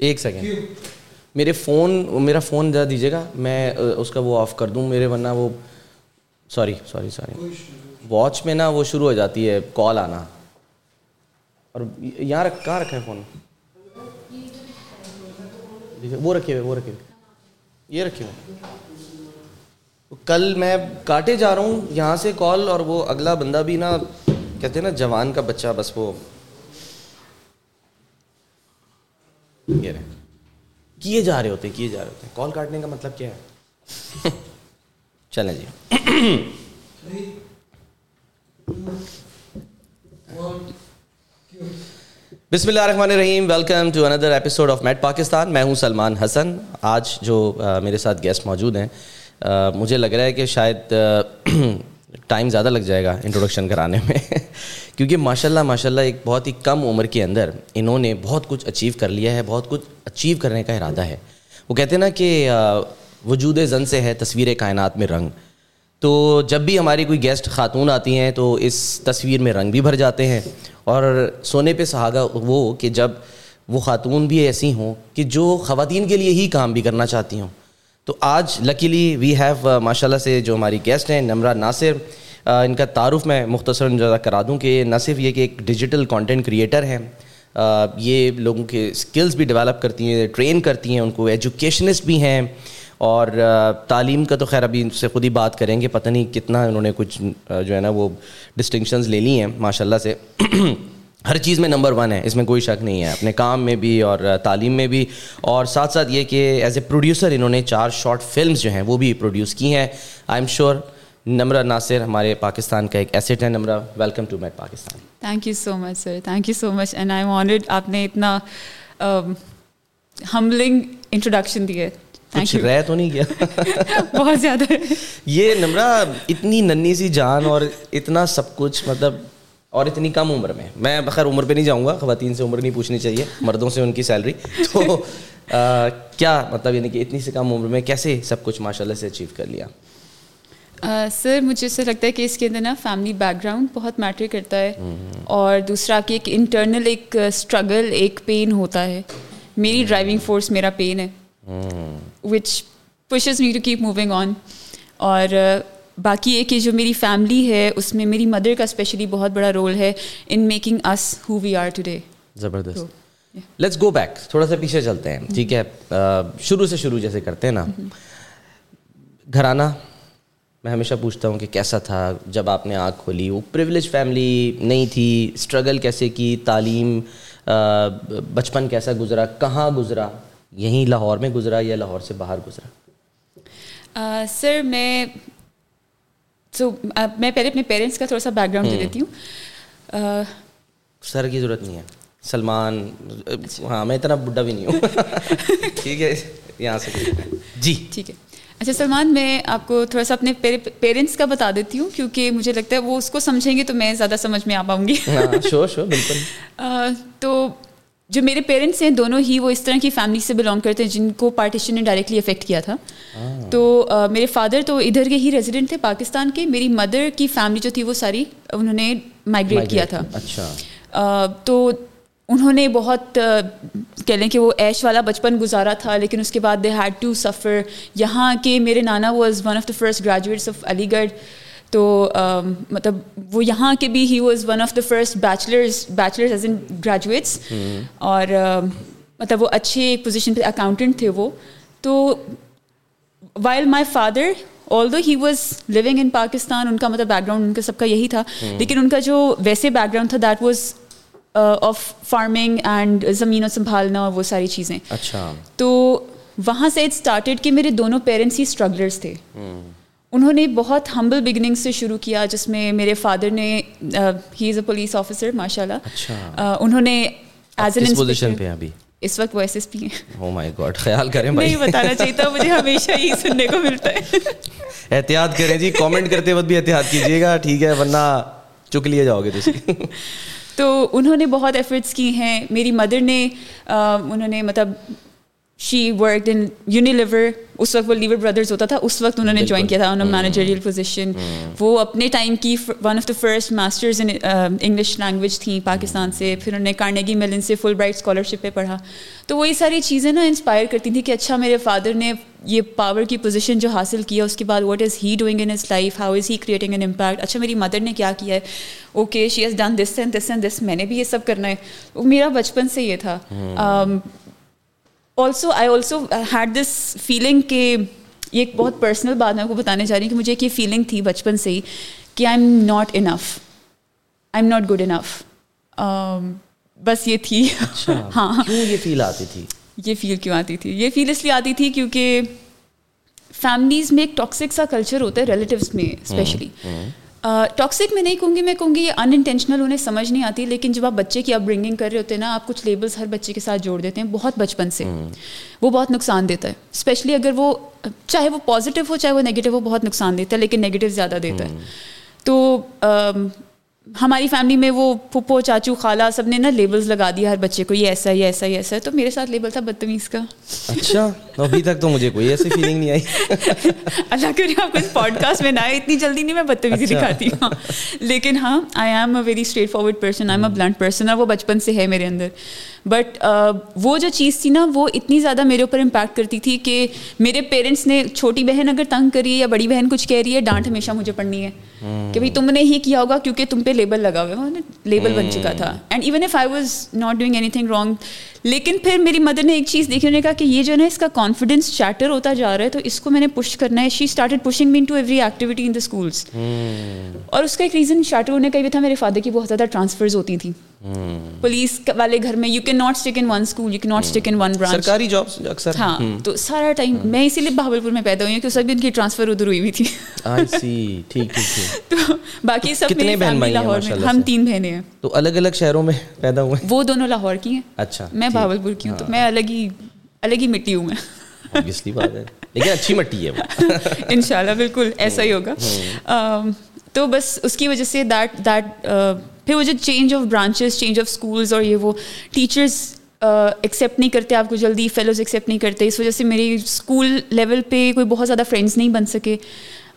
ایک سیکنڈ میرے فون میرا فون ذرا دیجیے گا، میں اس کا وہ آف کر دوں، میرے ورنہ وہ سوری سوری سوری واچ میں نا وہ شروع ہو جاتی ہے کال آنا۔ اور یہاں رکھ کہاں رکھا ہے فون وہ رکھے ہوئے، وہ رکھے ہوئے۔ یہ رکھے ہوئے۔ کل میں کاٹے جا رہا ہوں، یہاں سے کال اور وہ اگلا بندہ بھی نا، کہتے ہیں نا، جوان کا بچہ، بس وہ کیے جا رہے ہوتے کیے جا رہے ہوتے ہیں۔ کال کاٹنے کا مطلب کیا ہے؟ چلیں جی۔ بسم اللہ الرحمن الرحیم welcome to another episode of meet Pakistan میں ہوں سلمان حسن۔ آج جو میرے ساتھ گیسٹ موجود ہیں مجھے لگ رہا ہے کہ شاید ٹائم زیادہ لگ جائے گا انٹروڈکشن کرانے میں کیونکہ ماشاء اللہ ماشاء اللہ ایک بہت ہی کم عمر کے اندر انہوں نے بہت کچھ اچیو کر لیا ہے بہت کچھ اچیو کرنے کا ارادہ ہے وہ کہتے ہیں نا کہ وجود زن سے ہے تصویر کائنات میں رنگ تو جب بھی ہماری کوئی گیسٹ خاتون آتی ہیں تو اس تصویر میں رنگ بھی بھر جاتے ہیں اور سونے پہ سہاگا وہ کہ جب وہ خاتون بھی ایسی ہوں کہ جو خواتین کے لیے ہی کام بھی کرنا چاہتی ہوں تو آج لکیلی وی ہیو ماشاء اللہ سے جو ہماری گیسٹ ہیں، نمرہ ناصر uh, ان کا تعارف میں مختصر زیادہ کرا دوں کہ نہ صرف یہ کہ ایک ڈیجیٹل کانٹینٹ کریٹر ہیں uh, یہ لوگوں کے اسکلز بھی ڈیولپ کرتی ہیں ٹرین کرتی ہیں، ان کو ایجوکیشنسٹ بھی ہیں، اور uh, تعلیم کا تو خیر ابھی ان سے خود ہی بات کریں گے، پتہ نہیں کتنا انہوں نے کچھ جو ہے نا وہ ڈسٹنکشنز لے لی ہیں ماشاء اللہ سے۔ ہر چیز میں نمبر ون ہے اس میں کوئی شک نہیں ہے اپنے کام میں بھی اور تعلیم میں بھی۔ اور ساتھ ساتھ یہ کہ ایز اے پروڈیوسر انہوں نے چار شارٹ فلمز جو ہیں وہ بھی پروڈیوس کی ہیں۔ آئی ایم شیور نمرہ ناصر ہمارے پاکستان کا ایک ایسٹ ہے۔ Nimra welcome to meet Pakistan thank you so much sir thank you so much and I wanted آپ نے اتنا ہمبلنگ انٹروڈکشن دی ہے۔ کچھ رہ تو نہیں گیا۔ بہت زیادہ۔ یہ نمرہ اتنی ننی سی جان اور اتنا سب کچھ مطلب اور اتنی کم عمر میں۔ میں بخیر عمر پہ نہیں جاؤں گا خواتین سے عمر نہیں پوچھنی چاہیے مردوں سے ان کی سیلری تو کیا مطلب یعنی کہ اتنی سے کم عمر میں کیسے سب کچھ ماشاء اللہ سے اچیو کر لیا؟ سر مجھے سے لگتا ہے کہ اس کے اندر نا فیملی بیک گراؤنڈ بہت میٹر کرتا ہے۔ اور دوسرا کہ ایک انٹرنل ایک اسٹرگل ایک پین ہوتا ہے۔ میری ڈرائیونگ فورس میرا پین ہے۔ Which pushes me to keep moving on اور باقی یہ کہ جو میری فیملی ہے اس میں میری مدر کا اسپیشلی بہت بڑا رول ہے in making us who we are today زبردست لیٹس گو بیک تھوڑا سا پیچھے چلتے ہیں ٹھیک ہے؟ شروع سے شروع جیسے کرتے ہیں نا۔ گھرانہ میں ہمیشہ پوچھتا ہوں کہ کیسا تھا؟ جب آپ نے آنکھ کھولی وہ پریولیج فیملی نہیں تھی اسٹرگل کیسے کی؟ تعلیم بچپن کیسا گزرا؟ کہاں گزرا؟ یہیں لاہور میں گزرا یا لاہور سے باہر گزرا؟ سر میں سو میں پہلے اپنے پیرنٹس کا تھوڑا سا بیک گراؤنڈ دے دیتی ہوں سر کی ضرورت نہیں ہے سلمان ہاں میں اتنا بڈھا بھی نہیں ہوں ٹھیک ہے یہاں سے جی ٹھیک ہے اچھا سلمان میں آپ کو تھوڑا سا اپنے پیرنٹس کا بتا دیتی ہوں کیونکہ مجھے لگتا ہے وہ اس کو سمجھیں گے تو میں زیادہ سمجھ میں آ پاؤں گی شور شور بالکل تو جو میرے پیرنٹس ہیں دونوں ہی وہ اس طرح کی فیملی سے بلانگ کرتے ہیں جن کو پارٹیشن نے ڈائریکٹلی افیکٹ کیا تھا۔ تو میرے فادر تو ادھر کے ہی ریزیڈنٹ تھے پاکستان کے۔ میری مدر کی فیملی جو تھی وہ ساری انہوں نے مائگریٹ کیا تھا۔ اچھا۔ تو انہوں نے بہت کہہ لیں کہ وہ ایش والا بچپن گزارا تھا لیکن اس کے بعد دے ہیڈ ٹو سفر یہاں کے میرے نانا was one of the first graduates of Aligarh. تو مطلب وہ یہاں کے بھی ہی was one of the first bachelors bachelors as in graduates اور مطلب وہ اچھے ایک پوزیشن پہ اکاؤنٹنٹ تھے وہ۔ تو while my father although he was living in Pakistan ان کا مطلب بیک گراؤنڈ ان کا سب کا یہی تھا لیکن ان کا جو ویسے بیک گراؤنڈ تھا that was of farming and زمینوں سنبھالنا اور وہ ساری چیزیں۔ اچھا۔ تو وہاں سے اٹ اسٹارٹیڈ کہ میرے دونوں پیرنٹس ہی اسٹرگلرس تھے۔ انہوں نے بہت ہمبل بگننگ سے شروع کیا جس میں میرے فادر نے ہی از اے پولیس آفیسر ماشاء اللہ انہوں نے ایز این پوزیشن پہ ابھی؟ اس وقت وہ ایس ایس پی ہیں۔ او مائی گاڈ خیال کریں نہیں بتانا چاہیے تھا مجھے ہمیشہ یہی سننے کو ملتا ہے۔ احتیاط کریں جی کامنٹ کرتے وقت بھی احتیاط کیجیے گا ٹھیک ہے ورنہ چک لیے جاؤ گے تو انہوں نے بہت ایفرٹس کی ہیں۔ میری مدر نے انہوں نے مطلب شی ورک ان یونیلیور اس وقت وہ لیور بردرز ہوتا تھا اس وقت انہوں نے جوائن کیا تھا انہوں مینیجریل پوزیشن وہ اپنے ٹائم کی one of the first masters in English language تھیں پاکستان سے۔ پھر انہوں نے کارنیگی ملن سے فل برائٹ اسکالرشپ پہ پڑھا۔ تو وہی ساری چیزیں نا انسپائر کرتی تھیں کہ اچھا میرے فادر نے یہ پاور کی پوزیشن جو حاصل کیا اس کے بعد what is he doing in his life how is he creating an impact اچھا میری مدر نے کیا کیا ہے؟ Okay she has done this and this and this میں نے بھی یہ سب کرنا ہے۔ میرا بچپن سے یہ تھا۔ Also I also had this feeling کہ یہ ایک بہت پرسنل بات میں آپ کو بتانے چاہ رہی ہوں کہ مجھے ایک یہ فیلنگ تھی بچپن سے ہی کہ I am not enough I am not good enough بس یہ تھی ہاں یہ فیل آتی تھی یہ فیل کیوں آتی تھی یہ فیل اس لیے آتی تھی کیونکہ فیملیز میں ایک ٹاکسک سا کلچر ہوتا ہے ریلیٹیوس میں اسپیشلی ٹاکسک میں نہیں کہوں گی میں کہوں گی یہ ان انٹینشنل انہیں سمجھ نہیں آتی لیکن جب آپ بچے کی اپ برنگنگ کر رہے ہوتے ہیں نا آپ کچھ لیبلس ہر بچے کے ساتھ جوڑ دیتے ہیں بہت بچپن سے۔ وہ بہت نقصان دیتا ہے۔ اسپیشلی اگر وہ چاہے وہ پازیٹیو ہو چاہے وہ نگیٹیو وہ بہت نقصان دیتا ہے لیکن نگیٹیو زیادہ دیتا ہے۔ تو ہماری فیملی میں وہ پھپھو چاچو خالہ سب نے نا لیبلز لگا دیا ہر بچے کو یہ ایسا ہے یہ ایسا یہ ایسا۔ ہے تو میرے ساتھ لیبل تھا بدتمیز کا۔ اچھا ابھی تک تو مجھے کوئی ایسی فیلنگ نہیں آئی۔ اللہ کرے آپ کو اس پوڈ کاسٹ میں نہ آئے اتنی جلدی نہیں میں بدتمیزی دکھاتی ہوں۔ لیکن ہاں I am a very straightforward person I am a blunt person اور وہ بچپن سے ہے میرے اندر۔ بٹ وہ جو چیز تھی نا وہ اتنی زیادہ میرے اوپر امپیکٹ کرتی تھی کہ میرے پیرنٹس نے چھوٹی بہن اگر تنگ کری ہے یا بڑی بہن کچھ کہہ رہی ہے ڈانٹ ہمیشہ مجھے پڑھنی ہے۔ کہ بھائی تم نے ہی کیا ہوگا کیونکہ تم پہ لیبل لگا ہوا ہے لیبل بن چکا تھا۔ And even if I was not doing anything wrong لیکن پھر میری مدر نے ایک چیز دیکھی انہوں نے کہا کہ یہ جو ہے نا اس کا کانفیڈینس چیٹر ہوتا جا رہا ہے تو اس کو میں نے پش کرنا ہے۔ She started pushing me in to every activity in the schools اور اس کا ایک ریزن چیٹر ہونے کا یہ تھا میرے فادر کی بہت زیادہ ٹرانسفرز ہوتی تھیں۔ پولیس والے گھر میں you can not stick in one school you can not stick in one branch سرکاری جابس اکثر۔ ہاں تو سارا ٹائم میں اسی لیے بہاول پور میں پیدا ہوئی ہوں کہ اس وقت ان کی ٹرانسفر ادھر ہوئی ہوئی تھی۔ ٹھیک ٹھیک تو باقی سب کتنے بہن بھائی لاہور میں ہم تین بہنیں ہیں۔ تو الگ الگ شہروں میں پیدا ہوئے؟ وہ دونوں لاہور کی ہیں۔ اچھا۔ میں بہاول پور کی ہوں تو میں الگ ہی الگ ہی مٹی ہوں میں۔ بات ہے۔ لیکن اچھی مٹی ہے ان شاء اللہ بالکل ایسا ہی ہوگا۔ تو بس اس کی وجہ سے دیٹ دیٹ پھر وہ جو change of branches change of schools اور یہ وہ ٹیچرس ایکسیپٹ نہیں کرتے آپ کو جلدی فیلوز ایکسیپٹ نہیں کرتے اس وجہ سے میری اسکول لیول پہ کوئی بہت زیادہ فرینڈس نہیں بن سکے۔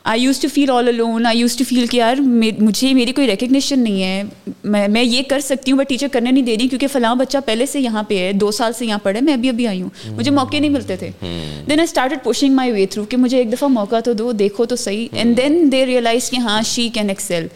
I use to feel alone I use to feel کہ یار مجھے میری کوئی ریکگنیشن نہیں ہے میں میں یہ کر سکتی ہوں بٹ ٹیچر کرنے نہیں دے رہی کیونکہ فلاں بچہ پہلے سے یہاں پہ ہے دو سال سے یہاں پڑھے میں ابھی ابھی آئی ہوں مجھے موقع نہیں ملتے تھے then I started pushing my way through کہ مجھے ایک دفعہ موقع تو دو دیکھو تو صحیح اینڈ دین دے ریئلائز کہ ہاں شی کین ایکسیل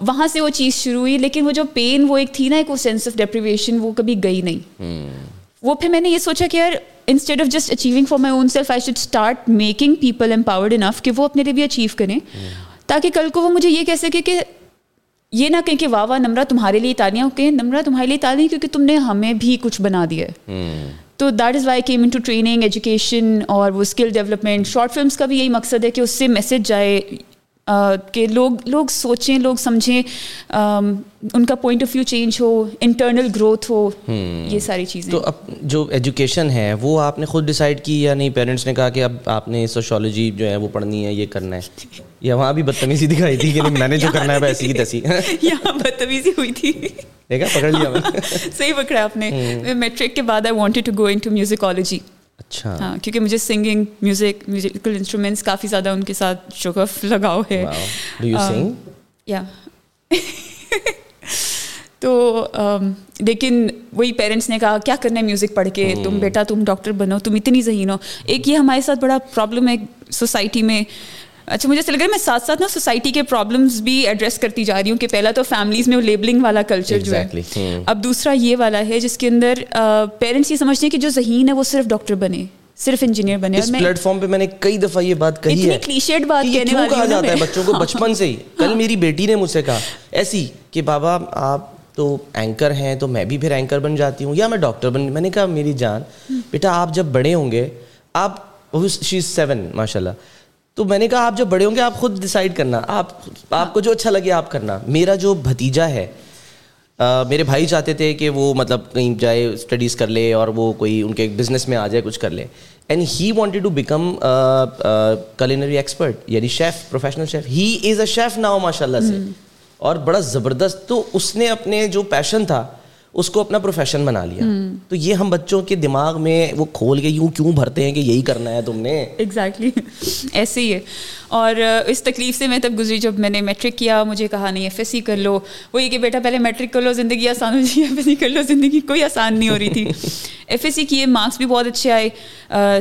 وہاں سے وہ چیز شروع ہوئی لیکن وہ جو پین وہ ایک تھی نا ایک وہ سینس آف ڈیپریویشن وہ کبھی گئی نہیں وہ پھر میں نے یہ سوچا کہ یار instead of just achieving for my own self I should start making people empowered enough کہ وہ اپنے لیے بھی اچیو کریں. تاکہ کل کو وہ مجھے یہ کہہ سکے کہ یہ نہ کہیں کہ واہ واہ نمرا تمہارے لیے تالیاں کہیں نمرا تمہارے لیے تالیاں کیونکہ تم نے ہمیں بھی کچھ بنا دیا ہے. تو that is why came into training education اور وہ اسکل ڈیولپمنٹ شارٹ فلمس کا بھی یہی مقصد ہے کہ اس سے میسج جائے کہ لوگ لوگ سوچیں لوگ سمجھیں ان کا پوائنٹ آف ویو چینج ہو انٹرنل گروتھ ہو یہ ساری چیزیں۔ تو اب جو ایجوکیشن ہے وہ آپ نے خود ڈیسائڈ کی یا نہیں؟ پیرنٹس نے کہا کہ اب آپ نے سوشولوجی جو ہے وہ پڑھنی ہے یہ کرنا ہے۔ یا وہاں بھی بدتمیزی دکھائی تھی کہ میں نے جو کرنا ہے ایسی کی تیسی یہاں بدتمیزی ہوئی تھی۔ دیکھا پکڑ لیا صحیح پکڑا آپ نے۔ میٹرک کے بعد I wanted to go into musicology اچھا۔ ہاں کیونکہ مجھے سنگنگ میوزک میوزیکل انسٹرومینٹس کافی زیادہ ان کے ساتھ شغف لگاؤ ہے۔ یا تو لیکن وہی پیرنٹس نے کہا کیا کرنا ہے میوزک پڑھ کے؟ تم بیٹا تم ڈاکٹر بنو تم اتنی ذہین ہو۔ ایک یہ ہمارے ساتھ بڑا پرابلم ہے سوسائٹی میں اچھا مجھے لگ رہا ہے میں ساتھ ساتھ نا سوسائٹی کے پرابلمس بھی ایڈریس کرتی جا رہی ہوں کہ پہلا تو فیملیز میں وہ لیبلنگ والا کلچر جو ہے۔ اب دوسرا یہ والا ہے جس کے اندر پیرنٹس یہ سمجھتے ہیں کہ جو ذہین ہے وہ صرف ڈاکٹر بنے صرف انجینئر بنے۔ اس پلیٹ فارم پہ میں نے کئی دفعہ یہ بات کہی ہے کلیشیڈ بات کہنے والی کہا جاتا ہے بچوں کو؟ بچپن سے ہی۔ کل میری بیٹی نے مجھ سے کہا ایسی کہ بابا آپ تو اینکر ہیں تو میں بھی پھر اینکر بن جاتی ہوں یا میں ڈاکٹر بن میں نے کہا میری جان بیٹا آپ جب بڑے ہوں گے آپ شی از سیون ماشاء اللہ تو میں نے کہا آپ جب بڑے ہوں گے آپ خود ڈیسائڈ کرنا۔ آپ آپ کو جو اچھا لگے آپ کرنا۔ میرا جو بھتیجا ہے میرے بھائی چاہتے تھے کہ وہ مطلب کہیں جائے اسٹڈیز کر لے اور وہ کوئی ان کے بزنس میں آ جائے کچھ کر لے۔ And he wanted to become culinary expert یعنی chef professional chef he is a chef now ماشاء اللہ سے اور بڑا زبردست تو اس نے اپنے جو پیشن تھا اس کو اپنا پروفیشن بنا لیا۔ تو یہ ہم بچوں کے دماغ میں وہ کھول کے یوں کیوں بھرتے ہیں کہ یہی کرنا ہے تم نے؟ ایگزیکٹلی ایسے ہی ہے۔ اور اس تکلیف سے میں تب گزری جب میں نے میٹرک کیا مجھے کہا نہیں ایف ایس سی کر لو۔ وہ یہ کہ بیٹا پہلے میٹرک کر لو زندگی آسان ہو جائے ایف ایس سی کر لو زندگی کوئی آسان نہیں ہو رہی تھی۔ ایف ایس سی کیے مارکس بھی بہت اچھے آئے۔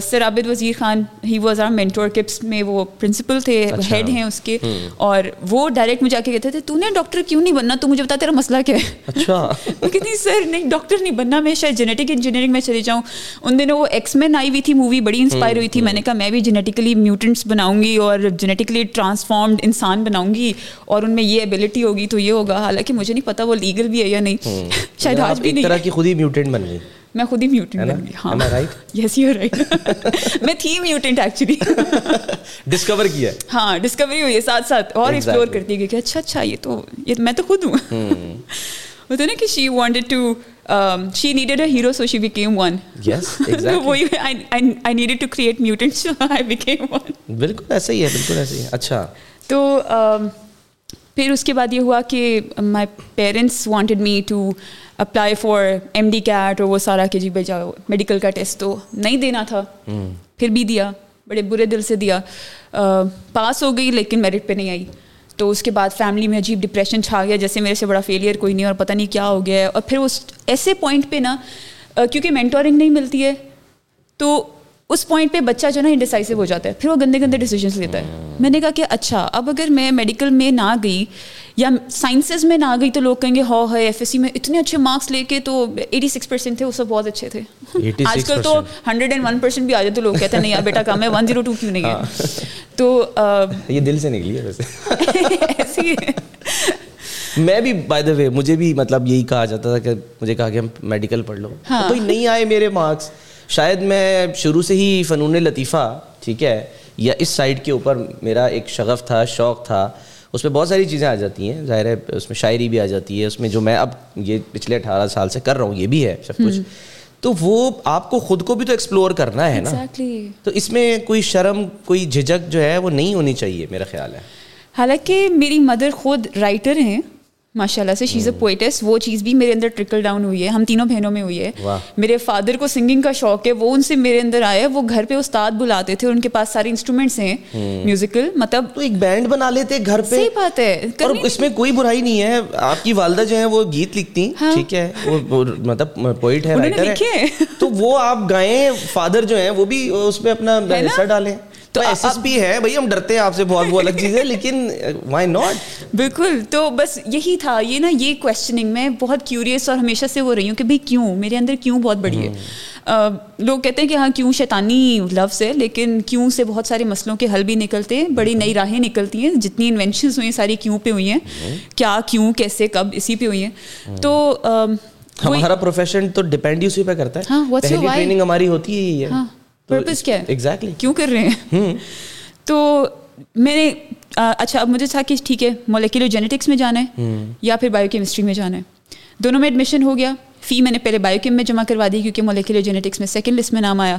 Sir Abid Wazir Khan he was our mentor KIPS میں وہ پرنسپل تھے ہیڈ اچھا۔ ہیں اس کے۔ اور وہ ڈائریکٹ مجھے آ کے کہتے تھے تو نے ڈاکٹر کیوں نہیں بننا؟ تو مجھے بتا تیرا مسئلہ کیا ہے? اچھا۔ کہتی سر نہیں ڈاکٹر نہیں بننا میں شاید جینیٹک انجینئرنگ میں چلی جاؤں۔ ان دنوں وہ ایکس مین آئی ہوئی تھی مووی بڑی انسپائر ہوئی تھی۔ میں نے کہا میں بھی جینیٹیکلی میوٹنٹس بناؤں گی اور جینیٹکلی ٹرانسفارمڈ انسان بناؤں گی اور ان میں یہ ایبلٹی ہوگی تو یہ ہوگا۔ حالانکہ مجھے نہیں پتا وہ لیگل بھی ہے یا نہیں۔ شاید آج بھی طرح کی خود ہی میوٹنٹ بن گئی۔ میں خود ہی میوٹنٹ بن گئی۔ ہاں۔ یس یو رائٹ میں تھی میوٹنٹ ایکچولی ڈسکور کیا ہاں ڈسکوری ہوئی ہے ساتھ ساتھ۔ اور ایکسپلور کرتی گئی کہ اچھا اچھا یہ تو یہ میں تو خود ہوں۔ ہوتا ہے نا کہ شی وانٹیڈ ٹو وہی بالکل ایسا ہی ہے بالکل ایسا ہی اچھا تو پھر اس کے بعد یہ ہوا کہ my parents wanted me to apply for M D CAT اور وہ سارا کہ جی بھائی جاؤ میڈیکل کا ٹیسٹ تو نہیں دینا تھا پھر بھی دیا بڑے برے دل سے دیا پاس ہو گئی لیکن میرٹ پہ نہیں آئی تو اس کے بعد فیملی میں عجیب ڈپریشن چھا گیا جیسے میرے سے بڑا فیلئر کوئی نہیں اور پتہ نہیں کیا ہو گیا ہے۔ اور پھر اس ایسے پوائنٹ پہ نا کیونکہ مینٹورنگ نہیں ملتی ہے تو اس پوائنٹ پہ بچہ جو نا انڈیسائسو ہو جاتا ہے پھر وہ گندے گندے ڈیسیجنس لیتا ہے۔ میں نے کہا کہ اچھا اب اگر میں میڈیکل میں نہ گئی یا سائنسز میں نہ گئی تو لوگ کہیں گے ہو ہے ایف ایس سی میں اتنے اچھے مارکس لے کے تو ایٹی سکس پرسینٹ تھے وہ سب بہت اچھے تھے۔ آج کل تو ہنڈریڈ اینڈ ون پرسینٹ بھی آ جائے تو لوگ کہتے ہیں نہیں یار بیٹا کام ہے ون زیرو ٹو کیوں نہیں ہے ہاں۔ تو یہ دل سے نکلی ہے ویسے۔ ایسی میں بھی بائی دا وے مجھے بھی مطلب یہی کہا جاتا تھا کہ مجھے کہا کہ ہم میڈیکل پڑھ لو۔ ہاں۔ کوئی نہیں آئے میرے مارکس شاید میں شروع سے ہی فنون لطیفہ ٹھیک ہے یا اس سائڈ کے اوپر میرا ایک شغف تھا شوق تھا۔ اس میں بہت ساری چیزیں آ جاتی ہیں۔ ظاہر ہے اس میں شاعری بھی آ جاتی ہے۔ اس میں جو میں اب یہ پچھلے اٹھارہ سال سے کر رہا ہوں یہ بھی ہے سب کچھ۔ تو وہ آپ کو خود کو بھی تو ایکسپلور کرنا ہے نا۔ تو اس میں کوئی شرم کوئی جھجک جو ہے وہ نہیں ہونی چاہیے میرا خیال ہے۔ حالانکہ میری مدر خود رائٹر ہیں۔ ماشاء اللہ سے شیز اے پوئٹس وہ چیز بھی میرے اندر ٹرکل ڈاؤن ہوئی ہے. ہم تینوں بہنوں میں ہوئی ہے. میرے فادر کو سنگنگ کا شوق ہے. وہ ان سے میرے اندر آیا وہ گھر پہ استاد بلاتے تھے. ان کے پاس سارے انسٹرومینٹس ہیں. میوزیکل مطلب تو ایک بینڈ بنا لیتے گھر پہ. صحیح بات ہے. اور اس میں کوئی برائی نہیں ہے. آپ کی والدہ جو ہے وہ گیت لکھتی ہاں۔ ٹھیک ہے. وہ مطلب پوئٹ ہے رائٹر ہے. تو وہ آپ گائیں فادر جو ہیں وہ بھی اس میں اپنا حصہ ڈالیں. تو ایس ایس پی ہے بھائی ہم ڈرتے ہیں آپ سے بہت وہ الگ چیز ہے لیکن وائی ناٹ بالکل تو بس یہی تھا یہ نا یہ کوشچننگ میں بہت کیوریس اور ہمیشہ سے وہ رہی ہوں کہ بھائی کیوں؟ میرے اندر کیوں بہت بڑی ہے؟ لوگ کہتے ہیں کہ ہاں کیوں شیطانی لفظ ہے لیکن کیوں سے بہت سارے مسئلوں کے حل بھی نکلتے ہیں بڑی نئی راہیں نکلتی ہیں جتنی انوینشنز ہوئی ہیں ساری کیوں پہ ہوئی ہیں؟ کیا کیوں کیسے کب اسی پہ ہوئی ہیں۔ تو ہمارا پروفیشن تو ڈپینڈ اسی پہ کرتا ہے۔ پہلی ٹریننگ ہماری ہوتی ہے۔ ہاں۔ پرپز کیا ہے ایگزیکٹلی کیوں کر رہے ہیں؟ تو میں نے اچھا اب مجھے تھا کہ ٹھیک ہے مولیکولر جینیٹکس میں جانا ہے یا پھر بایو کیمسٹری میں جانا ہے۔ دونوں میں ایڈمیشن ہو گیا۔ فی میں نے پہلے بایو کیم میں جمع کروا دی کیونکہ مولیکولر جینیٹکس میں سیکنڈ لسٹ میں نام آیا۔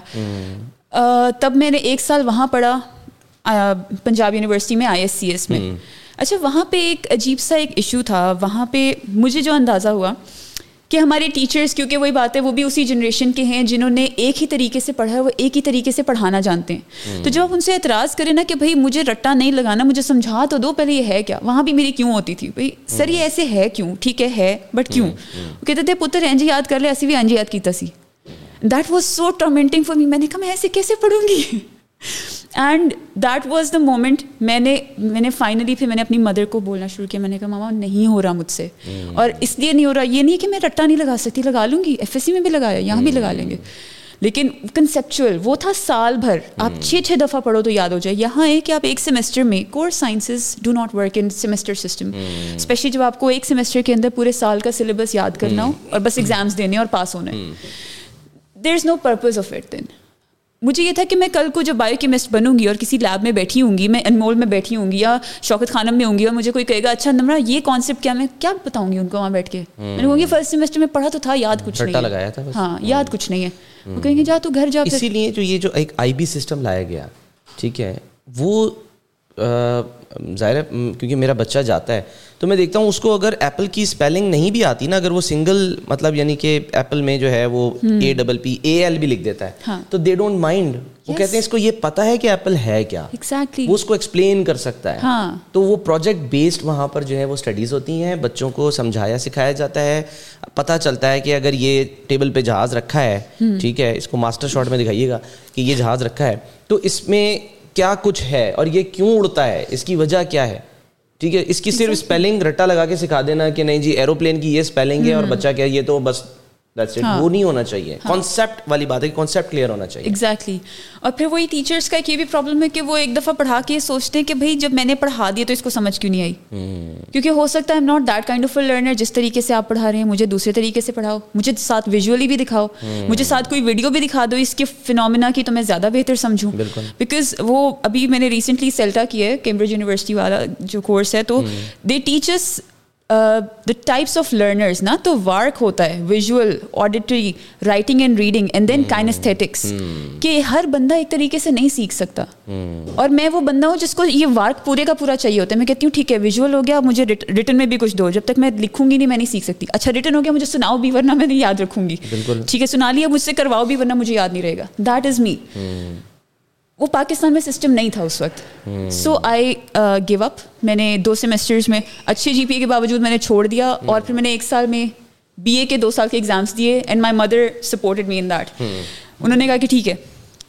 تب میں نے ایک سال وہاں پڑھا پنجاب یونیورسٹی میں آئی ایس سی ایس میں۔ اچھا وہاں پہ ایک عجیب سا ایک ایشو تھا۔ وہاں پہ مجھے جو اندازہ ہوا کہ ہمارے ٹیچرس کیونکہ وہی بات ہے وہ بھی اسی جنریشن کے ہیں جنہوں نے ایک ہی طریقے سے پڑھا ہے وہ ایک ہی طریقے سے پڑھانا جانتے ہیں۔ تو جب آپ ان سے اعتراض کریں نا کہ بھائی مجھے رٹا نہیں لگانا مجھے سمجھا تو دو پہلے یہ ہے کیا؟ وہاں بھی میری کیوں ہوتی تھی؟ بھائی سر یہ ایسے ہے کیوں؟ ٹھیک ہے ہے بٹ کیوں؟ وہ کہتے تھے پتر اینج یاد کر لے ایسی بھی اینج یاد کیتا سی۔ That was so tormenting for me میں نے کہا میں ایسے کیسے پڑھوں گی؟ And that was the moment میں نے میں نے فائنلی پھر میں نے اپنی مدر کو بولنا شروع کیا میں نے کہا ماما نہیں ہو رہا مجھ سے اور اس لیے نہیں ہو رہا یہ نہیں کہ میں رٹا نہیں لگا سکتی لگا لوں گی ایف ایس سی میں بھی لگایا یہاں بھی لگا لیں گے لیکن کنسیپچل وہ تھا سال بھر آپ چھ چھ دفعہ پڑھو تو یاد ہو جائے یہاں ہے کہ آپ ایک سیمسٹر میں course sciences do not work in semester system especially جب آپ کو ایک سیمسٹر کے اندر پورے سال کا سلیبس یاد کرنا ہو اور بس ایگزامس دینے اور پاس ہونا ہے there is no purpose of it then مجھے یہ تھا کہ میں کل کو جب بایو کیمسٹ بنوں گی اور کسی لیب میں بیٹھی ہوں گی میں انمول میں بیٹھی ہوں گی یا شوکت خانم میں ہوں گی اور مجھے کوئی کہے گا اچھا نمرا یہ کانسیپٹ کیا؟ میں کیا بتاؤں گی ان کو وہاں بیٹھ کے؟ میں نے کہوں گی فرسٹ سیمسٹر میں پڑھا تو تھا یاد کچھ نہیں لگایا تھا ہاں یاد کچھ نہیں ہے۔ وہ کہیں گے جا تو گھر جا اسی لیے جو یہ جو ایک آئی بی سسٹم لایا گیا ٹھیک ہے وہ ظاہر ہے کیونکہ میرا بچہ جاتا ہے۔ تو میں دیکھتا ہوں اس کو اگر ایپل کی اسپیلنگ نہیں بھی آتی نا اگر وہ سنگل مطلب یعنی کہ ایپل میں جو ہے وہ اے ڈبل پی اے ایل بھی لکھ دیتا ہے۔ تو دے ڈونٹ مائنڈ وہ کہتے ہیں اس کو یہ پتا ہے کہ ایپل ہے کیا۔ وہ اس کو ایکسپلین کر سکتا ہے۔ تو وہ پروجیکٹ بیسڈ وہاں پر جو ہے وہ اسٹڈیز ہوتی ہیں بچوں کو سمجھایا سکھایا جاتا ہے۔ پتہ چلتا ہے کہ اگر یہ ٹیبل پہ جہاز رکھا ہے ٹھیک ہے اس کو ماسٹر شاٹ میں دکھائیے گا کہ یہ جہاز رکھا ہے۔ تو اس میں کیا کچھ ہے اور یہ کیوں اڑتا ہے؟ اس کی وجہ کیا ہے؟ ٹھیک ہے اس کی صرف اسپیلنگ رٹا لگا کے سکھا دینا کہ نہیں جی ایروپلین کی یہ اسپیلنگ ہے اور بچہ کیا یہ تو بس۔ وہ نہیں ہونا چاہیے. کانسیپٹ ہاں۔ والی بات ہے کانسیپٹ کلیئر ہونا چاہیے. ایگزیکٹلی اور پھر وہی ٹیچرس کا ایک یہ بھی پرابلم ہے کہ وہ ایک دفعہ پڑھا کے سوچتے ہیں کہ بھائی جب میں نے پڑھا دیا تو اس کو سمجھ کیوں نہیں آئی؟ کیونکہ ہو سکتا ہے not that kind of a learner جس طریقے سے آپ پڑھا رہے ہیں مجھے دوسرے طریقے سے پڑھاؤ مجھے ساتھ ویژولی بھی دکھاؤ مجھے ساتھ کوئی ویڈیو بھی دکھا دو اس کے فنومنا کی تو میں زیادہ بہتر سمجھوں. بیکاز وہ ابھی میں نے ریسنٹلی سیلٹا کیا ہے کیمبرج یونیورسٹی والا جو کورس ہے تو they teachers the types of learners نا تو وارک ہوتا ہے visual auditory writing and reading and then kinesthetics کہ ہر بندہ ایک طریقے سے نہیں سیکھ سکتا اور میں وہ بندہ ہوں جس کو یہ وارک پورے کا پورا چاہیے ہوتا ہے میں کہتی ہوں ٹھیک ہے ویژول ہو گیا مجھے ریٹن میں بھی کچھ دو جب تک میں لکھوں گی نہیں میں نہیں سیکھ سکتی اچھا ریٹن ہو گیا مجھے سناؤ بھی ورنہ میں نہیں یاد رکھوں گی ٹھیک ہے سنا لیا مجھ سے کرواؤ بھی ورنہ مجھے یاد نہیں رہے گا دیٹ از می وہ پاکستان میں سسٹم نہیں تھا اس وقت. سو آئی گیو اپ میں نے دو سیمسٹرز میں اچھے جی پی اے کے باوجود میں نے چھوڑ دیا اور پھر میں نے ایک سال میں بی اے کے دو سال کے ایگزامس دیے and my mother supported me in that انہوں نے کہا کہ ٹھیک ہے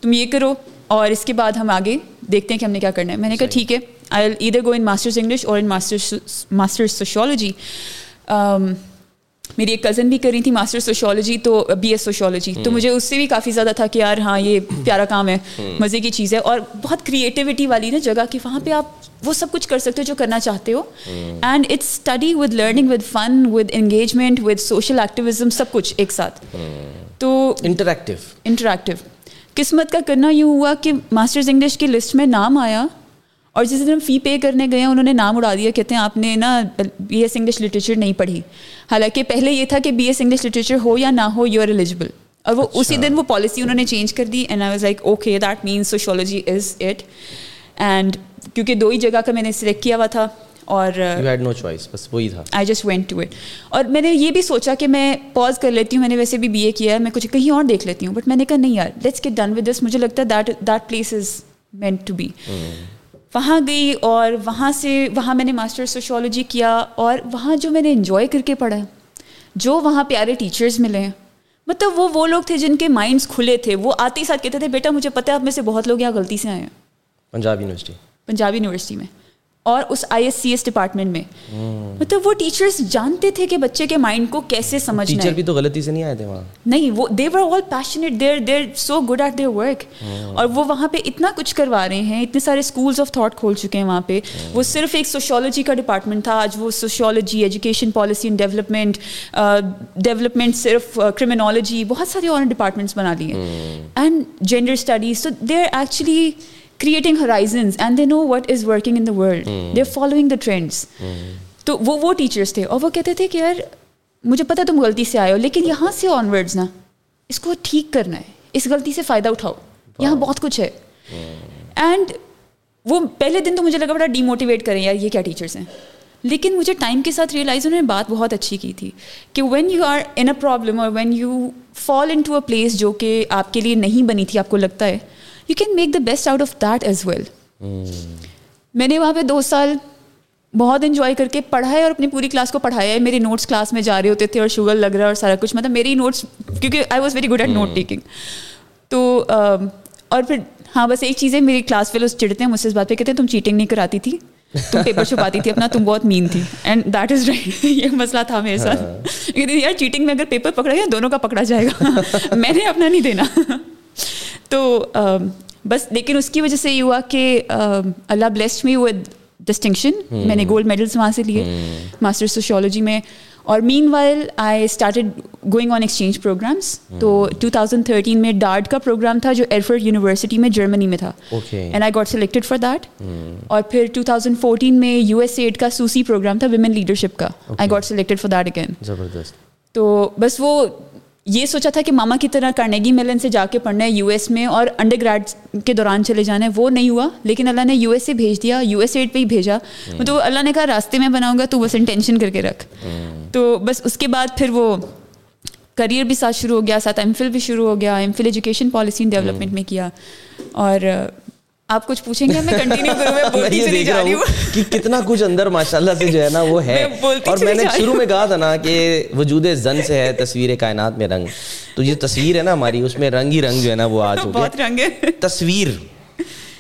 تم یہ کرو اور اس کے بعد ہم آگے دیکھتے ہیں کہ ہم نے کیا کرنا ہے۔ میں نے کہا ٹھیک ہے آئی ادھر گو ان ماسٹرز انگلش اور ان ماسٹر ماسٹرز سوشولوجی میری ایک کزن بھی کر رہی تھی ماسٹر سوشولوجی تو بی ایس سوشولوجی تو مجھے اس سے بھی کافی زیادہ تھا کہ یار ہاں یہ پیارا کام ہے مزے کی چیز ہے۔ اور بہت کریٹیوٹی والی نا جگہ کہ وہاں پہ آپ وہ سب کچھ کر سکتے ہو جو کرنا چاہتے ہو۔ And it's study with learning with fun with engagement with social activism سب کچھ ایک ساتھ۔ تو انٹریکٹیو انٹریکٹیو قسمت کا کرنا یوں ہوا کہ ماسٹرز انگلش کی لسٹ میں نام آیا۔ اور جس دن ہم فی پے کرنے گئے انہوں نے نام اڑا دیا کہتے ہیں آپ نے نا بی ایس انگلش لٹریچر نہیں پڑھی۔ حالانکہ پہلے یہ تھا کہ بی ایس انگلش لٹریچر ہو یا نہ ہو یو آر ایلیجبل اور وہ اسی اچھا۔ دن وہ پالیسی انہوں نے چینج کر دی and I was like okay that means sociology is it and کیونکہ دو ہی جگہ کا میں نے سلیکٹ کیا ہوا تھا اور I just went to it اور میں نے یہ بھی سوچا کہ میں پاز کر لیتی ہوں میں نے ویسے بھی بی اے کیا ہے میں کچھ کہیں اور دیکھ لیتی ہوں۔ بٹ میں نے کہا نہیں یار let's get done with this مجھے لگتا ہے that that place is meant to be وہاں گئی اور وہاں سے وہاں میں نے ماسٹر سوشولوجی کیا اور وہاں جو میں نے انجوائے کر کے پڑھا جو وہاں پیارے ٹیچرز ملے۔ ہیں مطلب وہ وہ لوگ تھے جن کے مائنڈس کھلے تھے۔ وہ آتے ہی ساتھ کہتے تھے بیٹا مجھے پتہ ہے آپ میں سے بہت لوگ یہاں غلطی سے آئے ہیں۔ پنجاب یونیورسٹی پنجاب یونیورسٹی میں۔ اور اس I S C S department میں. مطلب وہ ٹیچرس جانتے تھے کہ بچے کے مائنڈ کو کیسے سمجھنا ٹیچر بھی تو غلطی سے نہیں آئے تھے وہاں. نہیں وہ they were all passionate they're they're so good at their work اور وہ وہاں پہ اتنا کچھ کروا رہے ہیں اتنے سارے اسکولس آف تھاٹ کھول چکے ہیں وہاں پہ. وہ صرف ایک سوشولوجی کا ڈپارٹمنٹ تھا آج وہ sociology education policy and development development صرف کرمنالوجی بہت سارے اور ڈپارٹمنٹس بنا لیے. اینڈ جینڈر اسٹڈیز تو they are actually creating horizons and they know what is working in the world they are following the trends تو وہ وہ ٹیچرس تھے اور وہ کہتے تھے کہ یار مجھے پتا تم غلطی سے آئے ہو لیکن یہاں سے آن ورڈز نا اس کو ٹھیک کرنا ہے اس غلطی سے فائدہ اٹھاؤ۔ یہاں بہت کچھ ہے۔ اینڈ وہ پہلے دن تو مجھے لگا بڑا ڈی موٹیویٹ کریں یار یہ کیا ٹیچرس ہیں۔ لیکن مجھے ٹائم کے ساتھ ریئلائز انہوں نے بات بہت اچھی کی تھی کہ when you are in a problem اور when you fall into a place جو کہ آپ کے لیے نہیں بنی تھی آپ کو لگتا ہے you can make the best out of that as well میں نے وہاں پہ دو سال بہت انجوائے کر کے پڑھا ہے اور اپنی پوری کلاس کو پڑھایا ہے میری نوٹس کلاس میں جا رہے ہوتے تھے اور شوگر لگ رہا ہے اور سارا کچھ مطلب میری نوٹس کیونکہ I was very good at note taking تو اور پھر ہاں بس ایک چیز ہے میری کلاس فیلوز چڑھتے ہیں مجھ سے اس بات پہ کہتے ہیں تم چیٹنگ نہیں کراتی تھی تم پیپر چھپاتی تھی اپنا تم بہت مین تھی اینڈ دیٹ از رائٹ یہ مسئلہ تھا میرے ساتھ۔ یار چیٹنگ میں اگر پیپر پکڑا گیا دونوں کا پکڑا جائے گا میں نے اپنا نہیں دینا تو بس لیکن اس کی وجہ سے یہ ہوا کہ Allah blessed me with distinction میں نے گولڈ میڈلس وہاں سے لیے ماسٹر سوشولوجی میں۔ اور meanwhile I started going on exchange programmes تو ٹو تھاؤزنڈ تھرٹین میں ڈارٹ کا پروگرام تھا جو ایئرفورڈ یونیورسٹی میں جرمنی میں تھا۔ And I got selected for that اور پھر ٹو تھاؤزنڈ فورٹین میں یو ایس ایڈ کا سوسی پروگرام تھا ویمن لیڈرشپ کا۔ I got selected for that again زبردست۔ تو بس وہ یہ سوچا تھا کہ ماما کی طرح کرنیگی میلن سے جا کے پڑھنا ہے یو ایس میں اور انڈر گریڈ کے دوران چلے جانا ہے وہ نہیں ہوا۔ لیکن اللہ نے یو ایس اے بھیج دیا یو ایس ایڈ پہ ہی بھیجا۔ تو اللہ نے کہا راستے میں بناؤں گا تو بس انٹینشن کر کے رکھ تو بس اس کے بعد پھر وہ کریئر بھی ساتھ شروع ہو گیا ساتھ ایم فل بھی شروع ہو گیا M Phil education policy development میں کیا۔ اور آپ کچھ پوچھیں گے؟ میں کنٹینیو کروں میں بولتی چلی جا رہی ہوں کہ کتنا کچھ اندر ماشاء اللہ سے جو ہے نا وہ ہے۔ اور میں نے شروع میں کہا تھا نا کہ وجود زن سے ہے تصویر کائنات میں رنگ۔ تو یہ تصویر ہے نا ہماری اس میں رنگ ہی رنگ جو ہے نا وہ آج ہو بہت رنگ ہے۔ تصویر۔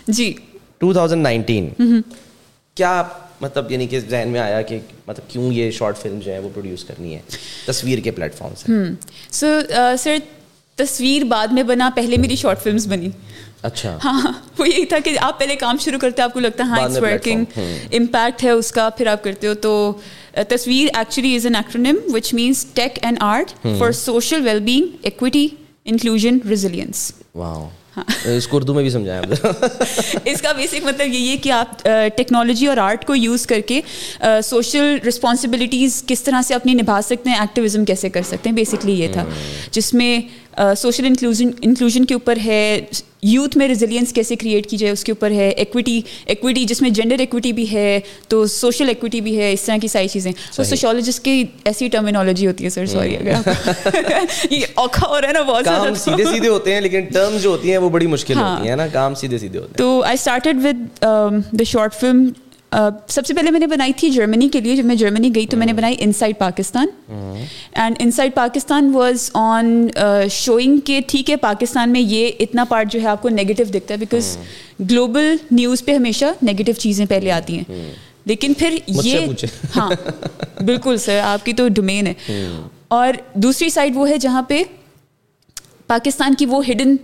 جی۔ ٹو تھاؤزینڈ نائنٹین کیا مطلب یعنی کہ ذہن میں آیا کہ مطلب کیوں یہ شارٹ فلم جو ہے وہ پروڈیوس کرنی ہے؟ تصویر کے پلیٹ فارم سے سو سر تصویر بعد میں بنا پہلے میری شارٹ فلمس بنی۔ اچھا۔ ہاں وہ یہی تھا کہ آپ پہلے کام شروع کرتے آپ کو لگتا ہے ہاں اٹس ورکنگ امپیکٹ ہے اس کا پھر آپ کرتے ہو۔ تو Tasveer actually is an acronym which means tech and art for social well being equity inclusion resilience اس کو اردو میں بھی سمجھایا۔ اس کا بیسک مطلب یہی ہے کہ آپ ٹیکنالوجی اور آرٹ کو یوز کر کے سوشل رسپانسبلٹیز کس طرح سے اپنی نبھا سکتے ہیں ایکٹیویزم کیسے کر سکتے ہیں بیسکلی یہ تھا۔ جس میں سوشل انکلوژن انکلوژن کے اوپر ہے یوتھ میں ریزیلینس کیسے کریٹ کی جائے اس کے اوپر ہے ایکویٹی ایکویٹی جس میں جینڈر ایکویٹی بھی ہے تو سوشل ایکویٹی بھی ہے اس طرح کی ساری چیزیں۔ تو سوشولوجسٹ کی ایسی ٹرمینالوجی ہوتی ہے سر سوری اگر یہ اوکھا ہو رہا ہے نا بہت زیادہ۔ سیدھے سیدھے ہوتے ہیں لیکن ٹرم جو ہوتی ہیں وہ بڑی مشکل ہوتی ہیں نا؟ کام سیدھے سیدھے ہوتے ہیں۔ تو I started with the short film سب سے پہلے میں نے بنائی تھی جرمنی کے لیے جب میں جرمنی گئی تو میں نے بنائی inside Pakistan and inside Pakistan was on showing کہ ٹھیک ہے پاکستان میں یہ اتنا پارٹ جو ہے آپ کو نگیٹو دکھتا ہے بیکاز گلوبل نیوز پہ ہمیشہ نگیٹو چیزیں پہلے آتی ہیں. لیکن پھر یہ ہاں بالکل سر آپ کی تو ڈومین ہے۔ اور دوسری سائڈ وہ ہے جہاں پہ پاکستان کی وہ ہڈن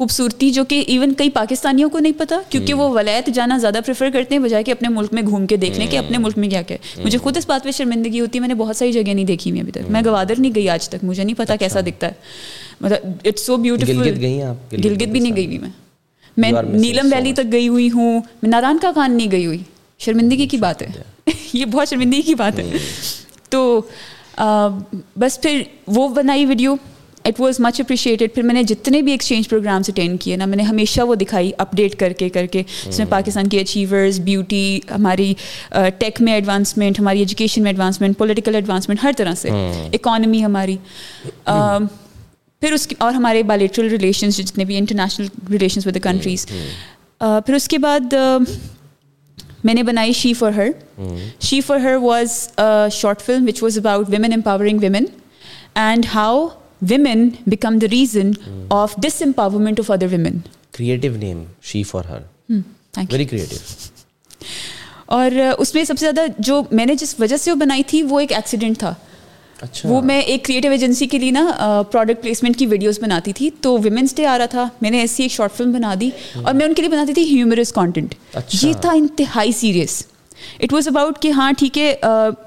خوبصورتی جو کہ ایون کئی پاکستانیوں کو نہیں پتا کیونکہ وہ ولایت جانا زیادہ پریفر کرتے ہیں بجائے کہ اپنے ملک میں گھوم کے دیکھنے کے اپنے ملک میں کیا کیا۔ مجھے خود اس بات پہ شرمندگی ہوتی ہے میں نے بہت ساری جگہ نہیں دیکھی میں ابھی تک۔ میں گوادر نہیں گئی آج تک مجھے نہیں پتا کیسا دکھتا ہے۔ مطلب اٹس سو بیوٹیفل گلگت بھی نہیں گئی ہوئی میں۔ میں نیلم ویلی تک گئی ہوئی ہوں۔ میں ناران کا خان نہیں گئی ہوئی۔ شرمندگی کی بات ہے۔ یہ بہت شرمندگی کی بات ہے۔ تو بس پھر وہ بنائی video. It was much appreciated پھر میں نے جتنے بھی ایکسچینج پروگرامس اٹینڈ کیے نا میں نے ہمیشہ وہ دکھائی اپڈیٹ کر کے کر کے اس میں پاکستان کی اچیورز بیوٹی ہماری ٹیک میں ایڈوانسمنٹ ہماری ایجوکیشن میں ایڈوانسمنٹ پولیٹیکل ایڈوانسمنٹ ہر طرح سے۔ اکانومی ہماری۔ پھر اس کی اور ہمارے بالیٹرل ریلیشنس جتنے بھی international relations with the countries پھر اس کے بعد میں نے بنائی she for her she for her was short film which was about women empowering women and how women become the reason of disempowerment of other women creative name she for her very creative اور اس میں سب سے زیادہ جو میں نے جس وجہ سے وہ بنائی تھی وہ ایک ایکسیڈنٹ تھا. اچھا. وہ میں ایک کریٹو ایجنسی کے لیے نا پروڈکٹ پلیسمنٹ کی ویڈیوز بناتی تھی. تو ویمنس ڈے آ رہا تھا. میں نے ایسی ایک شارٹ فلم بنا دی. اور میں ان کے لیے بناتی تھی ہیومرس کانٹینٹ یہ تھا انتہائی سیریس اٹ واز اباؤٹ کہ ہاں ٹھیک ہے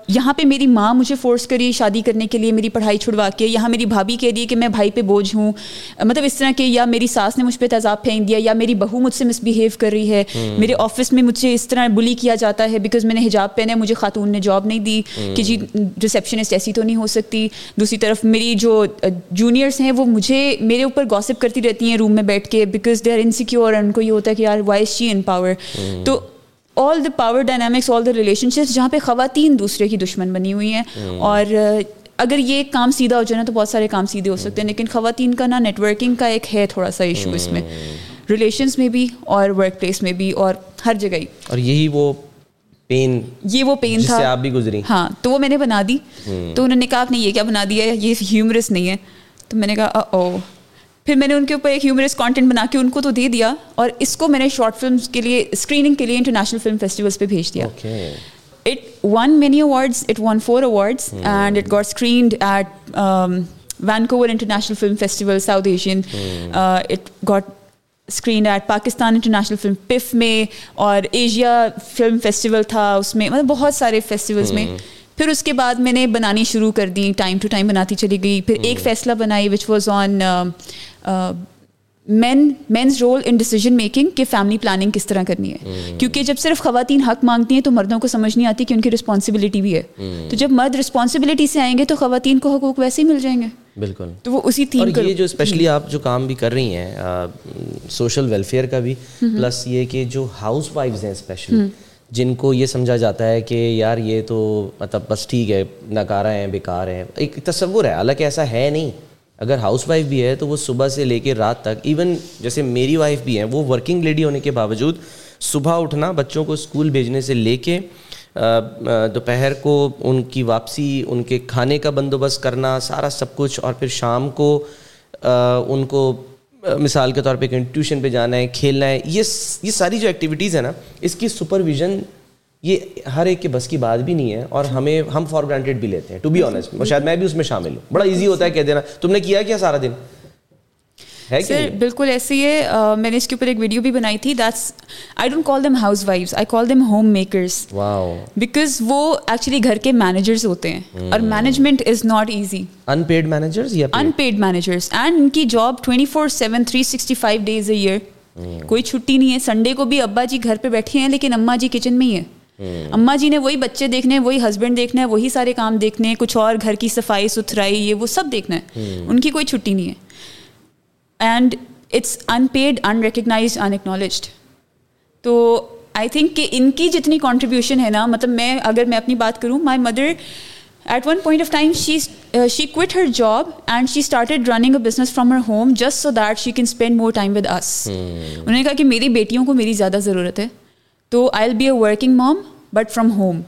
یہاں پہ میری ماں مجھے فورس کری شادی کرنے کے لیے میری پڑھائی چھڑوا کے یہاں میری بھابھی کہہ دی کہ میں بھائی پہ بوجھ ہوں۔ مطلب اس طرح کہ یا میری ساس نے مجھ پہ تیزاب پھینک دیا یا میری بہو مجھ سے مس بیہیو کر رہی ہے۔ میرے آفس میں مجھ سے اس طرح بلی کیا جاتا ہے بیکاز میں نے حجاب پہنے مجھے خاتون نے جاب نہیں دی کہ جی ریسیپشنسٹ ایسی تو نہیں ہو سکتی۔ دوسری طرف میری جو جونیئرس ہیں وہ مجھے میرے اوپر گوسپ کرتی رہتی ہیں روم میں بیٹھ کے بیکاز دے آر انسیکیور ان کو یہ ہوتا ہے کہ یار وائی شی ان پاور تو all the power dynamics all the relationships جہاں پہ خواتین دوسرے کی دشمن بنی ہوئی ہیں اور اگر یہ کام سیدھا ہو جائے نا تو بہت سارے کام سیدھے ہو سکتے ہیں لیکن خواتین کا نا نیٹ ورکنگ کا ایک ہے تھوڑا سا ایشو اس میں. ریلیشنس میں بھی اور ورک پلیس میں بھی اور ہر جگہ ہی. اور یہی وہ پین یہ وہ پین تھا. آپ بھی گزری ہاں تو وہ میں نے بنا دی. تو انہوں نے کہا آپ نے یہ کیا بنا دیا یہ ہیومرس نہیں ہے. تو میں نے کہا او پھر میں نے ان کے اوپر ایک ہیومرس کانٹینٹ بنا کے ان کو تو دے دیا اور اس کو میں نے شارٹ فلم کے لیے اسکریننگ کے لیے انٹرنیشنل فلم فیسٹیولس پہ بھیج دیا. It won many awards it won four awards and it got screened at Vancouver international film festival South Asian it got screen at Pakistan international film PIFF میں اور Asia film festival تھا اس میں مطلب بہت سارے فیسٹیولس میں پھر اس کے بعد میں نے بنانی شروع کر دی ٹائم ٹو ٹائم بناتی چلی گئی۔ پھر ایک فیصلہ بنائی which was on men men's role in decision making کہ فیملی پلاننگ کس طرح کرنی ہے۔ کیونکہ جب صرف خواتین حق مانگتی ہیں تو مردوں کو سمجھ نہیں آتی کہ ان کی رسپانسبلٹی بھی ہے۔ تو جب مرد رسپانسبلٹی سے آئیں گے تو خواتین کو حقوق ویسے ہی مل جائیں گے۔ بالکل۔ تو وہ اسی اور تھیم یہ جو اسپیشلی آپ جو کام بھی کر رہی ہیں سوشل ویلفیئر کا بھی پلس یہ کہ جو ہاؤس وائفز ہیں اسپیشلی جن کو یہ سمجھا جاتا ہے کہ یار یہ تو مطلب بس ٹھیک ہے نکارا ہیں، بیکار ہیں۔ ایک تصور ہے، حالانکہ ایسا ہے نہیں۔ اگر ہاؤس وائف بھی ہے تو وہ صبح سے لے کے رات تک ایون جیسے میری وائف بھی ہیں، وہ ورکنگ لیڈی ہونے کے باوجود صبح اٹھنا، بچوں کو اسکول بھیجنے سے لے کے دوپہر کو ان کی واپسی، ان کے کھانے کا بندوبست کرنا، سارا سب کچھ اور پھر شام کو ان کو مثال کے طور پہ کہیں ٹیوشن پہ جانا ہے، کھیلنا ہے، یہ یہ ساری جو ایکٹیویٹیز ہیں نا، اس کی سپرویژن یہ ہر ایک کے بس کی بات بھی نہیں ہے اور ہمیں، ہم فار گرانٹیڈ بھی لیتے ہیں ٹو بی آنیسٹ اور شاید میں بھی اس میں شامل ہوں۔ بڑا ایزی ہوتا ہے کہہ دینا، تم نے کیا کیا سارا دن؟ سر بالکل ایسے ہی ہے۔ میں نے اس کے اوپر ایک ویڈیو بھی بنائی تھی۔ That's I don't call them house wives I call them homemakers because وہ ایکچولی گھر کے مینیجرس ہوتے ہیں۔ اور management is not easy unpaid managers یا ان پیڈ مینیجرس اینڈ ان کی job twenty four seven three sixty five days a year کوئی چھٹی نہیں ہے۔ سنڈے کو بھی ابا جی گھر پہ بیٹھے ہیں لیکن اماں جی کچن میں ہی ہے اماں جی نے وہی بچے دیکھنے وہی ہسبینڈ دیکھنا ہے وہی سارے کام دیکھنے کچھ اور گھر کی صفائی ستھرائی یہ وہ سب دیکھنا ہے۔ ان کی کوئی چھٹی نہیں ہے۔ And it's unpaid unrecognise unacknowledged تو آئی تھنک کہ ان کی جتنی کانٹریبیوشن ہے نا مطلب میں اگر میں اپنی بات کروں my mother at one point of time she she quit her job and she started running a business from her home just so that she can spend more time with us انہوں نے کہا کہ میری بیٹیوں کو میری زیادہ ضرورت ہے تو I'll be a working mom but from home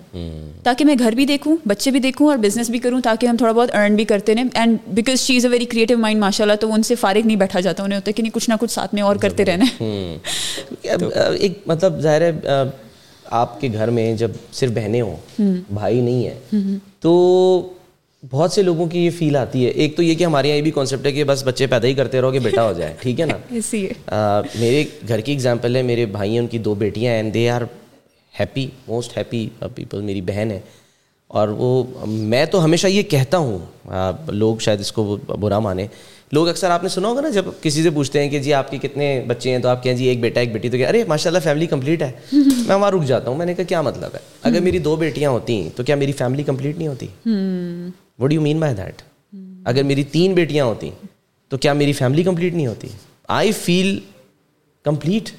تاکہ میں گھر بھی دیکھوں بچے بھی دیکھوں اور بزنس بھی کروں تاکہ ہم تھوڑا بہت ارن بھی کرتے رہیں. And because she is a very creative mind ماشاء اللہ تو ان سے فارغ نہیں بیٹھا جاتا انہیں ہوتا ہے کہ نہیں کچھ نہ کچھ ساتھ میں اور کرتے رہنا ایک مطلب ظاہر ہے آپ کے گھر میں جب صرف بہنیں ہوں بھائی نہیں ہے تو بہت سے لوگوں کی یہ فیل آتی ہے۔ ایک تو یہ کہ ہمارے یہاں یہ بھی کانسیپٹ ہے کہ بس بچے پیدا ہی کرتے رہو کہ بیٹا ہو جائے ٹھیک ہے نا؟ میرے گھر کی اگزامپل ہے میرے بھائی ہیں ان کی دو بیٹیاں ہیں and they are happy most happy people میری بہن ہے۔ اور وہ میں تو ہمیشہ یہ کہتا ہوں لوگ شاید اس کو برا مانے۔ لوگ اکثر آپ نے سنا ہوگا نا جب کسی سے پوچھتے ہیں کہ جی آپ کے کتنے بچے ہیں تو آپ کہیں جی ایک بیٹا ایک بیٹی تو کہ ارے ماشاء اللہ فیملی کمپلیٹ ہے۔ میں وہاں رک جاتا ہوں میں نے کہا کیا مطلب ہے؟ اگر میری دو بیٹیاں ہوتی تو کیا میری فیملی کمپلیٹ نہیں ہوتی؟ What you mean by that اگر میری تین بیٹیاں ہوتی تو کیا میری فیملی کمپلیٹ نہیں ہوتی؟ آئی فیل کمپلیٹ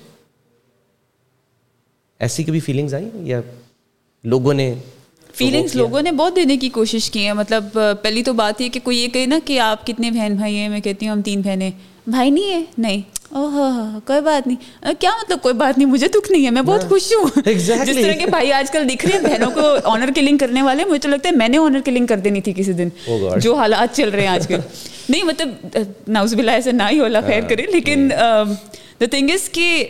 ایسی کبھی فیلنگز آئی یا لوگوں نے فیلنگس لوگوں نے بہت دینے کی کوشش کی ہے مطلب پہلی تو بات یہ کہ کوئی یہ کہے نا کہ آپ کتنے بہن بھائی ہیں میں کہتی ہوں ہم تین بہنیں بھائی نہیں ہے؟ نہیں۔ او ہو کوئی بات نہیں۔ کیا مطلب کوئی بات نہیں مجھے دکھ نہیں ہے میں بہت خوش ہوں۔ جس طرح کے بھائی آج کل دکھ رہے ہیں بہنوں کو آنر کلنگ کرنے والے مجھے تو لگتا ہے میں نے آنر کلنگ کر دینی تھی کسی دن۔ جو حالات چل رہے ہیں آج کل۔ نہیں مطلب ناؤز بلا ایسے نہ ہی اولا خیر کرے۔ لیکن دا تھنگ از کہ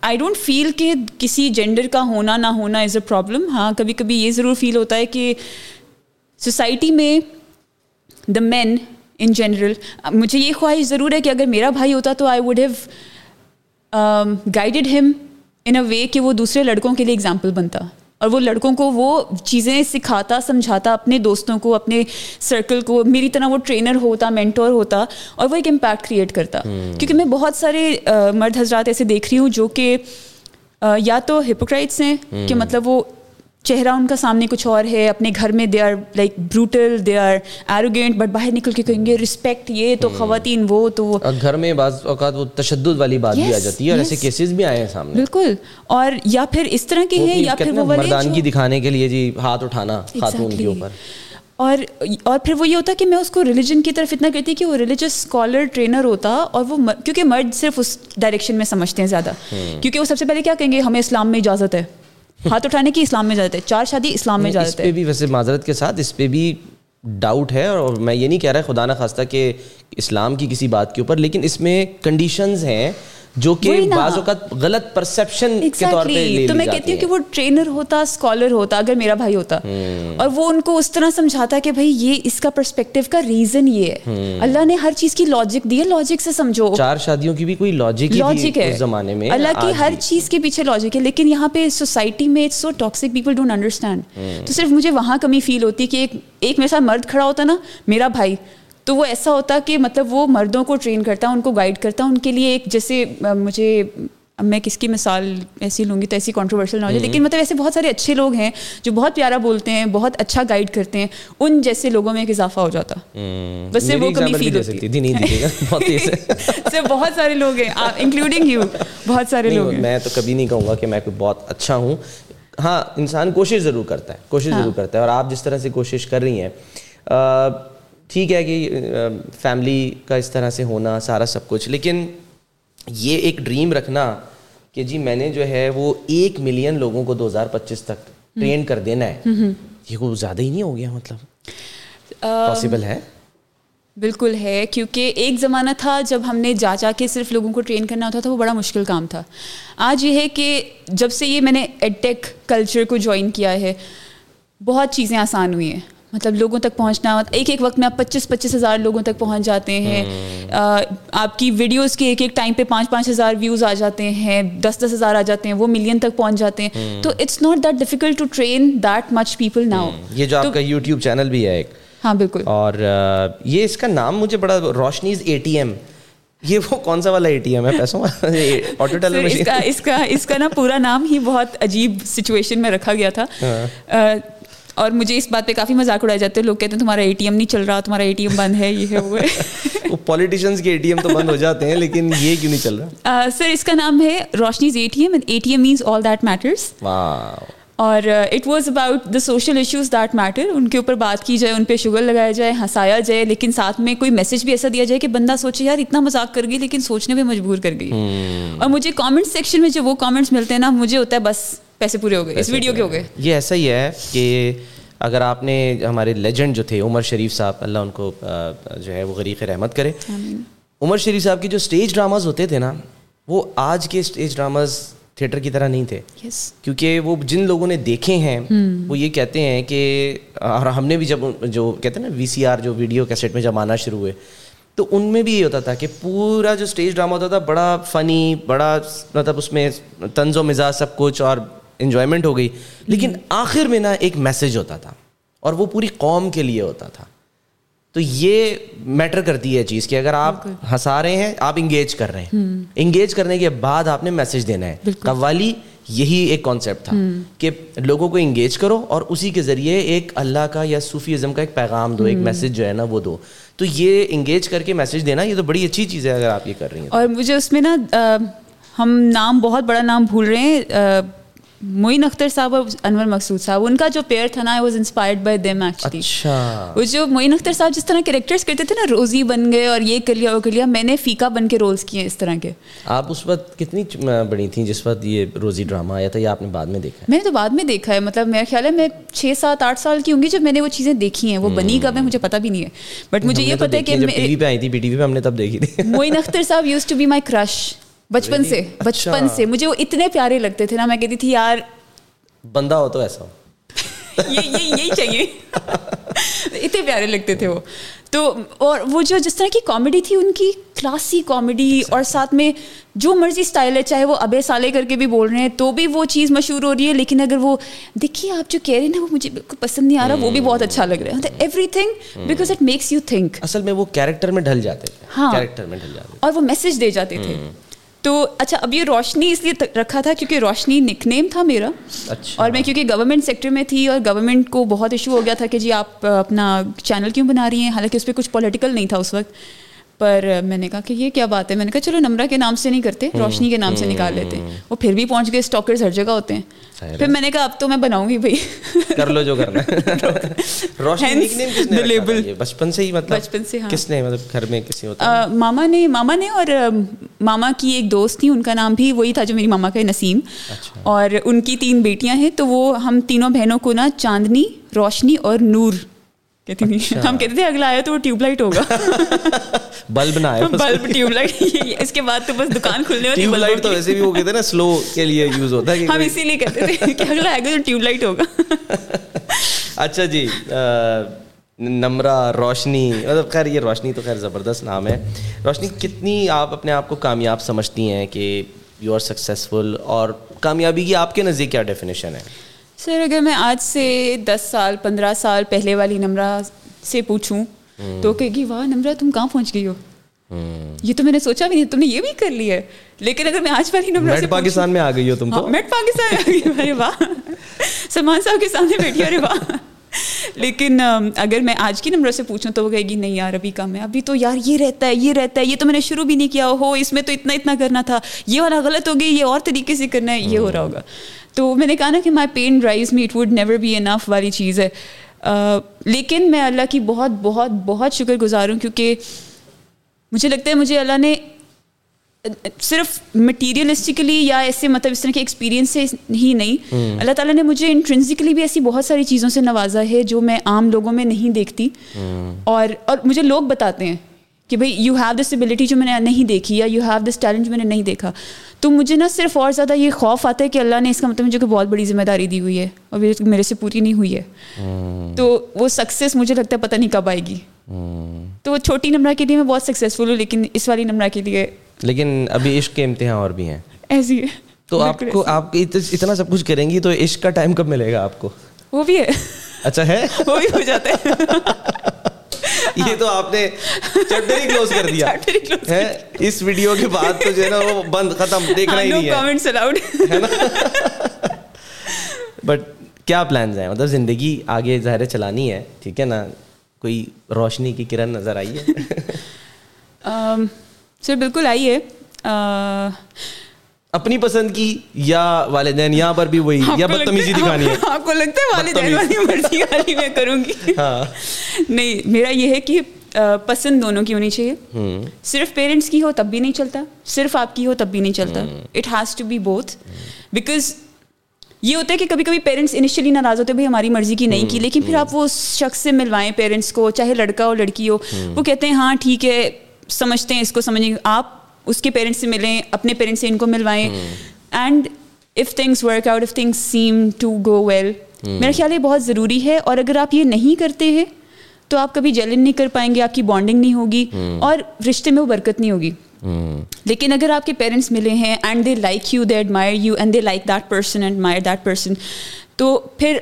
آئی ڈونٹ فیل کہ کسی جینڈر کا ہونا نہ ہونا از اے پرابلم ہاں کبھی کبھی یہ ضرور فیل ہوتا ہے کہ سوسائٹی میں دا مین ان جنرل مجھے یہ خواہش ضرور ہے کہ اگر میرا بھائی ہوتا تو آئی ووڈ ہیو گائیڈڈ ہم ان اے وے کہ وہ دوسرے لڑکوں کے لیے اگزامپل بنتا۔ اور وہ لڑکوں کو وہ چیزیں سکھاتا سمجھاتا اپنے دوستوں کو اپنے سرکل کو میری طرح وہ ٹرینر ہوتا مینٹور ہوتا اور وہ ایک امپیکٹ کریٹ کرتا۔ کیونکہ میں بہت سارے مرد حضرات ایسے دیکھ رہی ہوں جو کہ یا تو ہپوکرائٹس ہیں کہ مطلب وہ چہرہ ان کا سامنے کچھ اور ہے اپنے گھر میں they are like brutal they are arrogant but باہر نکل کے کہیں گے رسپیکٹ یہ تو خواتین وہ تو گھر میں بعض اوقات وہ تشدد والی بات بھی آ جاتی ہے اور ایسے کیسز بھی آئے ہیں سامنے۔ بالکل۔ اور یا پھر اس طرح کے ہیں یا پھر وہ مردانگی دکھانے کے لیے جی ہاتھ اٹھانا خاتون کے اوپر۔ اور اور پھر وہ یہ ہوتا کہ میں اس کو ریلیجن کی طرف اتنا کہتی کہ وہ ریلیجس اسکالر ٹرینر ہوتا اور وہ کیونکہ مرد صرف اس ڈائریکشن میں سمجھتے ہیں زیادہ۔ کیونکہ وہ سب سے پہلے کیا کہیں گے؟ ہمیں اسلام میں اجازت ہے۔ ہاتھ اٹھانے کی اسلام میں اجازت ہے۔ چار شادی اسلام میں اجازت ہے۔ اس پہ بھی ویسے معذرت کے ساتھ اس پہ بھی ڈاؤٹ ہے اور میں یہ نہیں کہہ رہا خدا نہ خواستہ کہ اسلام کی کسی بات کے اوپر لیکن اس میں کنڈیشنز ہیں۔ جو کہ بعض اوقات غلط پرسپشن کے طور پہ تو میں کہتی ہوں کہ وہ ٹرینر ہوتا اسکالر ہوتا اگر میرا بھائی ہوتا اور وہ ان کو اس طرح سمجھاتا کہ بھائی یہ اس کا پرسپیکٹو کا ریزن یہ ہے۔ اللہ نے ہر چیز کی لاجک دی ہے لاجک سے سمجھو۔ چار شادیوں کی بھی کوئی لاجک لاجک ہے۔ زمانے میں اللہ کی ہر چیز کے پیچھے لاجک ہے لیکن یہاں پہ سوسائٹی میں so toxic people don't understand تو صرف مجھے وہاں کمی فیل ہوتی ہے کہ ایک ایک میرے ساتھ مرد کھڑا ہوتا نا میرا بھائی۔ تو وہ ایسا ہوتا کہ مطلب وہ مردوں کو ٹرین کرتا ان کو گائڈ کرتا ان کے لیے ایک جیسے مجھے میں کس کی مثال ایسی لوں گی تو ایسی کانٹروورشل نہ ہو جائے لیکن مطلب ایسے بہت سارے اچھے لوگ ہیں جو بہت پیارا بولتے ہیں بہت اچھا گائڈ کرتے ہیں ان جیسے لوگوں میں ایک اضافہ ہو جاتا۔ بس سے وہ کمی فیل ہوتی ہے۔ بہت سارے لوگ ہیں۔ انکلوڈنگ یو بہت سارے لوگ ہیں۔ میں تو کبھی نہیں کہوں گا کہ میں کوئی بہت اچھا ہوں۔ ہاں انسان کوشش ضرور کرتا ہے کوشش ضرور کرتا ہے۔ اور آپ جس طرح سے کوشش کر رہی ہیں ٹھیک ہے کہ فیملی کا اس طرح سے ہونا سارا سب کچھ لیکن یہ ایک ڈریم رکھنا کہ جی میں نے جو ہے وہ ایک ملین لوگوں کو دو ہزار پچیس تک ٹرین کر دینا ہے۔ یہ کچھ زیادہ ہی نہیں ہو گیا مطلب؟ پاسبل ہے؟ بالکل ہے کیونکہ ایک زمانہ تھا جب ہم نے جا جا کے صرف لوگوں کو ٹرین کرنا ہوتا تھا وہ بڑا مشکل کام تھا۔ آج یہ ہے کہ جب سے یہ میں نے ایڈ کلچر کو جوائن کیا ہے بہت چیزیں آسان ہوئی ہیں۔ مطلب لوگوں تک پہنچنا ایک ایک وقت میں آپ پچیس پچیس ہزار لوگوں تک پہنچ جاتے ہیں۔ آپ کی ویڈیوز کے ایک ایک ٹائم پہ پانچ پانچ ہزار ویوز آ جاتے ہیں دس دس ہزار آ جاتے ہیں وہ ملین تک پہنچ جاتے ہیں۔ تو it's not that difficult to train that much people now یہ جو آپ کا یوٹیوب چینل بھی ہے ایک۔ ہاں بالکل۔ اور یہ اس کا نام مجھے بڑا روشنیز اے ٹی ایم یہ وہ کون سا والا اے ٹی ایم ہے؟ پیسوں آٹو ٹیلر اس کا اس کا نا پورا نام ہی بہت عجیب سچویشن میں رکھا گیا تھا۔ ہاں۔ اور مجھے اس بات پہ کافی مذاق اڑائے جاتے ہیں لوگ کہتے ہیں تمہارا اے ٹی ایم نہیں چل رہا تمہارا اے ٹی ایم بند ہے یہ ہے وہ ہے۔ پالیٹیشینس کے اے ٹی ایم تو بند ہو جاتے ہیں لیکن یہ کیوں نہیں چل رہا؟ سر اس کا نام ہے Roshnies A T M A T M means all that matters اور it was about the social issues that matter ان کے اوپر بات کی جائے ان پہ شوگر لگایا جائے ہنسایا جائے لیکن ساتھ میں کوئی میسج بھی ایسا دیا جائے کہ بندہ سوچے یار اتنا مذاق کر گئی لیکن سوچنے پہ مجبور کر گئی۔ اور مجھے کامنٹ سیکشن میں جو وہ کامنٹس ملتے ہیں نا مجھے ہوتا ہے بس پیسے پورے ہو گئے اس ویڈیو کے ہو گئے؟ یہ ایسا ہی ہے کہ اگر آپ نے ہمارے لیجنڈ جو تھے عمر شریف صاحب اللہ ان کو جو ہے وہ غریق رحمت کرے۔ عمر شریف صاحب کے جو اسٹیج ڈراماز ہوتے تھے نا وہ آج کے اسٹیج ڈراماز تھیٹر کی طرح نہیں تھے۔ کیونکہ وہ جن لوگوں نے دیکھے ہیں وہ یہ کہتے ہیں کہ اور ہم نے بھی جب جو کہتے ہیں نا وی سی آر جو ویڈیو کیسٹ میں جب آنا شروع ہوئے تو ان میں بھی یہ ہوتا تھا کہ پورا جو اسٹیج ڈرامہ ہوتا تھا بڑا فنی بڑا مطلب اس میں طنز و مزاج سب کچھ اور انجوائمنٹ ہو گئی۔ لیکن آخر میں نا ایک میسج ہوتا تھا اور وہ پوری قوم کے لیے ہوتا تھا۔ تو یہ میٹر کرتی ہے چیز کہ اگر آپ ہنسا رہے ہیں آپ انگیج کر رہے ہیں۔ انگیج کرنے کے بعد آپ نے میسج دینا ہے۔ قوالی یہی ایک کانسیپٹ تھا کہ لوگوں کو انگیج کرو اور اسی کے ذریعے ایک اللہ کا یا صوفی ازم کا ایک پیغام دو ایک میسج جو ہے نا وہ دو۔ تو یہ انگیج کر کے میسج دینا یہ تو بڑی اچھی چیز ہے اگر آپ یہ کر رہی ہیں۔ اور مجھے اس میں نا ہم نام بہت بڑا نام بھول رہے ہیں۔ معین اختر صاحب اور انور مقصود صاحب ان کا جو پیئر تھا نا was inspired by them actually وہ جو معین اختر صاحب جس طرح کریکٹرس کرتے تھے نا روزی بن گئے اور یہ کر لیا وہ کر لیا میں نے فیکا بن کے رولس کیے اس طرح کے۔ آپ اس وقت کتنی بڑی تھیں جس وقت یہ روزی ڈرامہ آیا تھا یا آپ نے بعد میں دیکھا میں نے تو بعد میں دیکھا ہے مطلب میرا خیال ہے میں چھ سات آٹھ سال کی ہوں گی جب میں نے وہ چیزیں دیکھی ہیں۔ وہ بنی کب ہے مجھے پتا بھی نہیں ہے۔ بٹ مجھے یہ پتا ہے کہ ٹی وی پہ آئی تھی بی ٹی وی پہ ہم نے تب دیکھی تھی۔ Moin Akhtar sahab used to be my crush بچپن سے بچپن سے۔ مجھے وہ اتنے پیارے لگتے تھے نا میں کہتی تھی یار بندہ ہو تو ایسا ہو۔ یہی چاہیے۔ اتنے پیارے لگتے تھے وہ۔ تو اور وہ جو جس طرح کی کامیڈی تھی ان کی کلاسی کامیڈی اور ساتھ میں جو مرضی اسٹائل ہے چاہے وہ ابے سالے کر کے بھی بول رہے ہیں تو بھی وہ چیز مشہور ہو رہی ہے۔ لیکن اگر وہ دیکھیے آپ جو کہہ رہے ہیں نا وہ مجھے بالکل پسند نہیں آ رہا وہ بھی بہت اچھا لگ رہا ہے۔ Everything because it makes you think اصل میں وہ کیریکٹر میں ڈھل جاتے ہاں۔ کیریکٹر میں ڈھل جاتے اور وہ میسج دے جاتے تھے۔ تو اچھا اب یہ روشنی اس لیے رکھا تھا کیونکہ روشنی نک نیم تھا میرا اچھا۔ اور میں کیونکہ گورنمنٹ سیکٹر میں تھی اور گورنمنٹ کو بہت ایشو ہو گیا تھا کہ جی آپ اپنا چینل کیوں بنا رہی ہیں؟ حالانکہ اس پہ کچھ پولیٹیکل نہیں تھا اس وقت۔ پر میں نے کہا کہ یہ کیا بات ہے؟ میں نے کہا چلو نمرہ کے نام سے نہیں کرتے روشنی کے نام سے نکال لیتے۔ وہ پھر بھی پہنچ گئے اسٹاکرز ہر جگہ ہوتے ہیں۔ پھر میں نے کہا اب تو میں بناؤں گی بھائی۔ کر لو جو کرنا بچپن سے ہی مطلب بچپن سے ہاں۔ کس نے مطلب گھر میں کسی ہوتا ماما نے ماما نے اور ماما کی ایک دوست تھی ان کا نام بھی وہی تھا جو میری ماما کا نسیم۔ اچھا۔ اور ان کی تین بیٹیاں ہیں تو وہ ہم تینوں بہنوں کو نا چاندنی روشنی اور نور۔ کہتی نہیں اچھا۔ ہم کہتے تھے اگلا آیا تو وہ ٹیوب لائٹ ہوگا۔ بلب نہ بلب ٹیوب لائٹ اس کے بعد تو بس دکان کھلنے ٹیوب لائٹ تو ویسے بھی وہ کہتے ہیں نا سلو کے لیے یوز ہوتا ہے ہم اسی لیے کہتے تھے کہ اگلا آئے گا تو ٹیوب لائٹ ہوگا۔ اچھا جی نمرہ روشنی۔ مطلب خیر یہ روشنی تو خیر زبردست نام ہے۔ روشنی کتنی آپ اپنے آپ کو کامیاب سمجھتی ہیں کہ یو آر سکسیزفل اور کامیابی کی آپ کے نزدیک کیا ڈیفینیشن ہے؟ سر اگر میں آج سے دس سال پندرہ سال پہلے والی نمرہ سے پوچھوں تو کہے گی واہ نمرا تم کہاں پہنچ گئی ہو؟ یہ تو میں نے سوچا بھی نہیں تم نے یہ بھی کر لی ہے۔ لیکن اگر میں آج والی نمرا میٹ پاکستان میں آ گئی ہو تم تو؟ میٹ پاکستان میں آ گئی ارے واہ۔ سلمان صاحب کے سامنے بیٹھی ارے واہ۔ لیکن اگر میں آج کی نمبر سے پوچھوں تو وہ کہے گی نہیں یار ابھی کم ہے۔ ابھی تو یار یہ رہتا ہے یہ رہتا ہے۔ یہ تو میں نے شروع بھی نہیں کیا۔ ہو اس میں تو اتنا اتنا کرنا تھا۔ یہ والا غلط ہو گئی یہ اور طریقے سے کرنا ہے۔ یہ ہو رہا ہوگا۔ تو میں نے کہا نا کہ my pen dries me it would never be enough والی چیز ہے۔ لیکن میں اللہ کی بہت بہت بہت شکر گزار ہوں کیونکہ مجھے لگتا ہے مجھے اللہ نے صرف مٹیریلسٹکلی یا ایسے مطلب اس طرح کے ایکسپیرینس سے ہی نہیں۔ اللہ تعالیٰ نے مجھے انٹرنزکلی بھی ایسی بہت ساری چیزوں سے نوازا ہے جو میں عام لوگوں میں نہیں دیکھتی۔ اور اور مجھے لوگ بتاتے ہیں۔ کہ بھائی یو ہیو دس ایبلٹی جو میں نے نہیں دیکھی یا یو ہیو دس ٹیلنٹ جو میں نے نہیں دیکھا تو مجھے نا صرف اور زیادہ یہ خوف آتا ہے کہ اللہ نے اس کا مطلب مجھے کوئی بہت بڑی ذمہ داری دی ہوئی ہے اور میرے سے پوری نہیں ہوئی ہے۔ تو وہ سکسیز مجھے لگتا ہے پتہ نہیں کب آئے گی۔ تو وہ چھوٹی نمرہ کے لیے میں بہت سکسیزفل ہوں لیکن اس والی نمرہ کے لیے لیکن ابھی عشق کے امتحان اور بھی ہیں۔ ایسی ہے تو آپ کو آپ اتنا سب کچھ کریں گی تو عشق کا ٹائم کب ملے گا آپ کو؟ وہ بھی ہے۔ اچھا ہے؟ وہ بھی ہو جاتا ہے۔ یہ تو آپ نے چیپٹر ہی کلوز کر دیا. اس ویڈیو کے بعد تو جو ہے نا وہ بند ختم دیکھنا ہی نہیں ہے۔ الاؤڈ بٹ کیا پلانز ہیں؟ مطلب زندگی آگے ظاہر چلانی ہے ٹھیک ہے نا؟ کوئی روشنی کی کرن نظر آئی ہے؟ سر بالکل آئی ہے۔ اپنی پسند کی یا والدین یہاں پر بھی وہی یا بدتمیزی دکھانی ہے۔ آپ کو لگتا ہے والدین والی مرضی والی میں کروں گی؟ نہیں میرا یہ ہے کہ پسند دونوں کی ہونی چاہیے۔ صرف پیرنٹس کی ہو تب بھی نہیں چلتا صرف آپ کی ہو تب بھی نہیں چلتا۔ It has to be both because یہ ہوتا ہے کہ کبھی کبھی پیرنٹس انیشلی ناراض ہوتے ہیں بھائی ہماری مرضی کی نہیں کی لیکن پھر آپ وہ شخص سے ملوائیں پیرنٹس کو چاہے لڑکا ہو لڑکی ہو۔ وہ کہتے ہیں ہاں ٹھیک ہے سمجھتے ہیں اس کو سمجھیں آپ اس کے پیرنٹس سے ملیں اپنے پیرنٹس سے ان کو ملوائیں۔ And if things work out if things seem to go well میرا خیال یہ بہت ضروری ہے۔ اور اگر آپ یہ نہیں کرتے ہیں تو آپ کبھی جلن نہیں کر پائیں گے آپ کی بانڈنگ نہیں ہوگی۔ اور رشتے میں وہ برکت نہیں ہوگی۔ لیکن اگر آپ کے پیرنٹس ملے ہیں and they like you they admire you and they like that person and admire that person تو پھر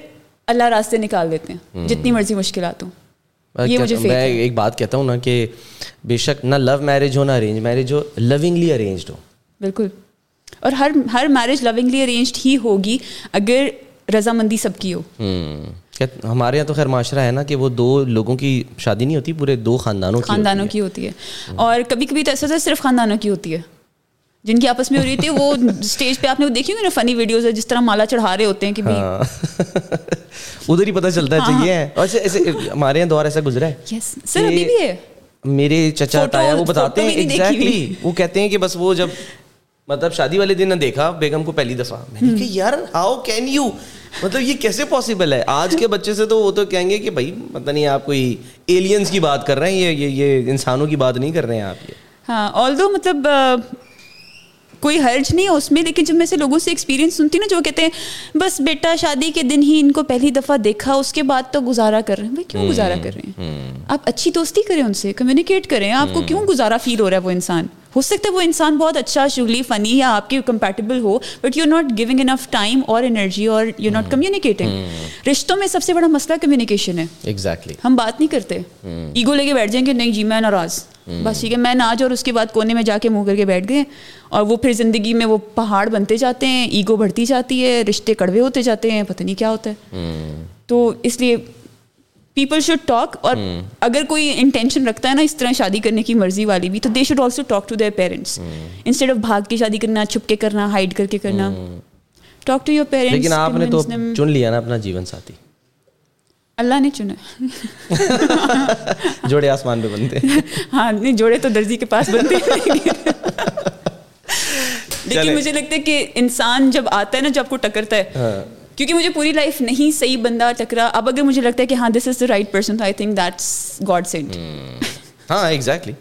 اللہ راستے نکال دیتے ہیں۔ جتنی مرضی مشکلات ہوں۔ میں ایک بات کہتا ہوں نا کہ بے شک نہ لو میرج ہو نہ ارینج میرج ہو لونگلی ارینجڈ ہو۔ بالکل۔ اور ہر ہر میرج لونگلی ارینجڈ ہی ہوگی اگر رضامندی سب کی ہو۔ ہمارے یہاں تو خیر معاشرہ ہے نا کہ وہ دو لوگوں کی شادی نہیں ہوتی پورے دو خاندانوں خاندانوں کی ہوتی ہے۔ اور کبھی کبھی تو ایسا صرف خاندانوں کی ہوتی ہے۔ جن کی آپس میں ہو رہی تھی وہ اسٹیج پہ آپ نے دیکھی ہوگی نا فنی ویڈیوز ہے جس طرح مالا چڑھا رہے ہوتے ہیں کہ ہاں۔ ادھر ہی پتہ چلتا ہے چاہیے اچھا ایسے ہمارے یہاں دور ایسا گزرا ہے۔ سر ابھی بھی ہے۔ میرے چچا تایا وہ بتاتے ہیں ایگزیکٹلی وہ کہتے ہیں کہ بس وہ جب مطلب شادی والے دن نہ دیکھا بیگم کو پہلی دفعہ۔ میں نے کہا یار ہاؤ کین یو مطلب یہ کیسے پاسبل ہے؟ آج کے بچے سے تو وہ تو کہیں گے کہ بھائی پتہ نہیں آپ کوئی ایلینس کی بات کر رہے ہیں یہ یہ انسانوں کی بات نہیں کر رہے ہیں آپ یہ۔ ہاں آل دو مطلب کوئی حرج نہیں ہے اس میں لیکن جب میں سے لوگوں سے ایکسپیرینس سنتی نا جو کہتے ہیں بس بیٹا شادی کے دن ہی ان کو پہلی دفعہ دیکھا اس کے بعد تو گزارا کر رہے ہیں۔ بھائی کیوں گزارا کر رہے ہیں؟ آپ اچھی دوستی کریں ان سے کمیونیکیٹ کریں۔ آپ کو کیوں گزارا فیل ہو رہا ہے وہ انسان؟ ہو سکتا ہے وہ انسان بہت اچھا شغلی فنی یا آپ کے compatible who but you not giving enough time اور انرجی اور یو ناٹ کمیونیکیٹنگ رشتوں میں سب سے بڑا مسئلہ کمیونیکیشن ہے۔ ایگزیکٹلی ہم بات نہیں کرتے۔ ایگو لے کے بیٹھ جائیں گے نہیں جی میں ناراض۔ بس ٹھیک ہے میں ناج اور اس کے بعد کونے میں جا کے منہ کر کے بیٹھ گئے۔ اور وہ پھر زندگی میں وہ پہاڑ بنتے جاتے ہیں ایگو بڑھتی جاتی ہے رشتے کڑوے ہوتے جاتے ہیں پتہ نہیں کیا ہوتا ہے۔ تو اس لیے پیپل شوڈ ٹاک اور اگر کوئی انٹینشن رکھتا ہے نا اس طرح شادی کرنے کی مرضی والی بھی تو they should also talk to their parents instead of بھاگ کے شادی کرنا چھپ کے کرنا ہائڈ کر کے کرنا ٹاک ٹو یور پیرنٹس لیکن آپ نے تو چن لیا نا اپنا جیون ساتھی۔ اللہ نے چنا۔ جوڑے آسمان پہ بنتے۔ ہاں نہیں جوڑے تو درزی کے پاس بنتے۔ لیکن مجھے لگتا ہے کہ انسان جب آتا ہے نا جب کو ٹکرتا ہے ہاں۔ کیونکہ مجھے پوری لائف نہیں صحیح بندہ ٹکرا۔ اب اگر مجھے لگتا ہے کہ ہاں this is the right person I think that's God sent ہاں ایگزیکٹلی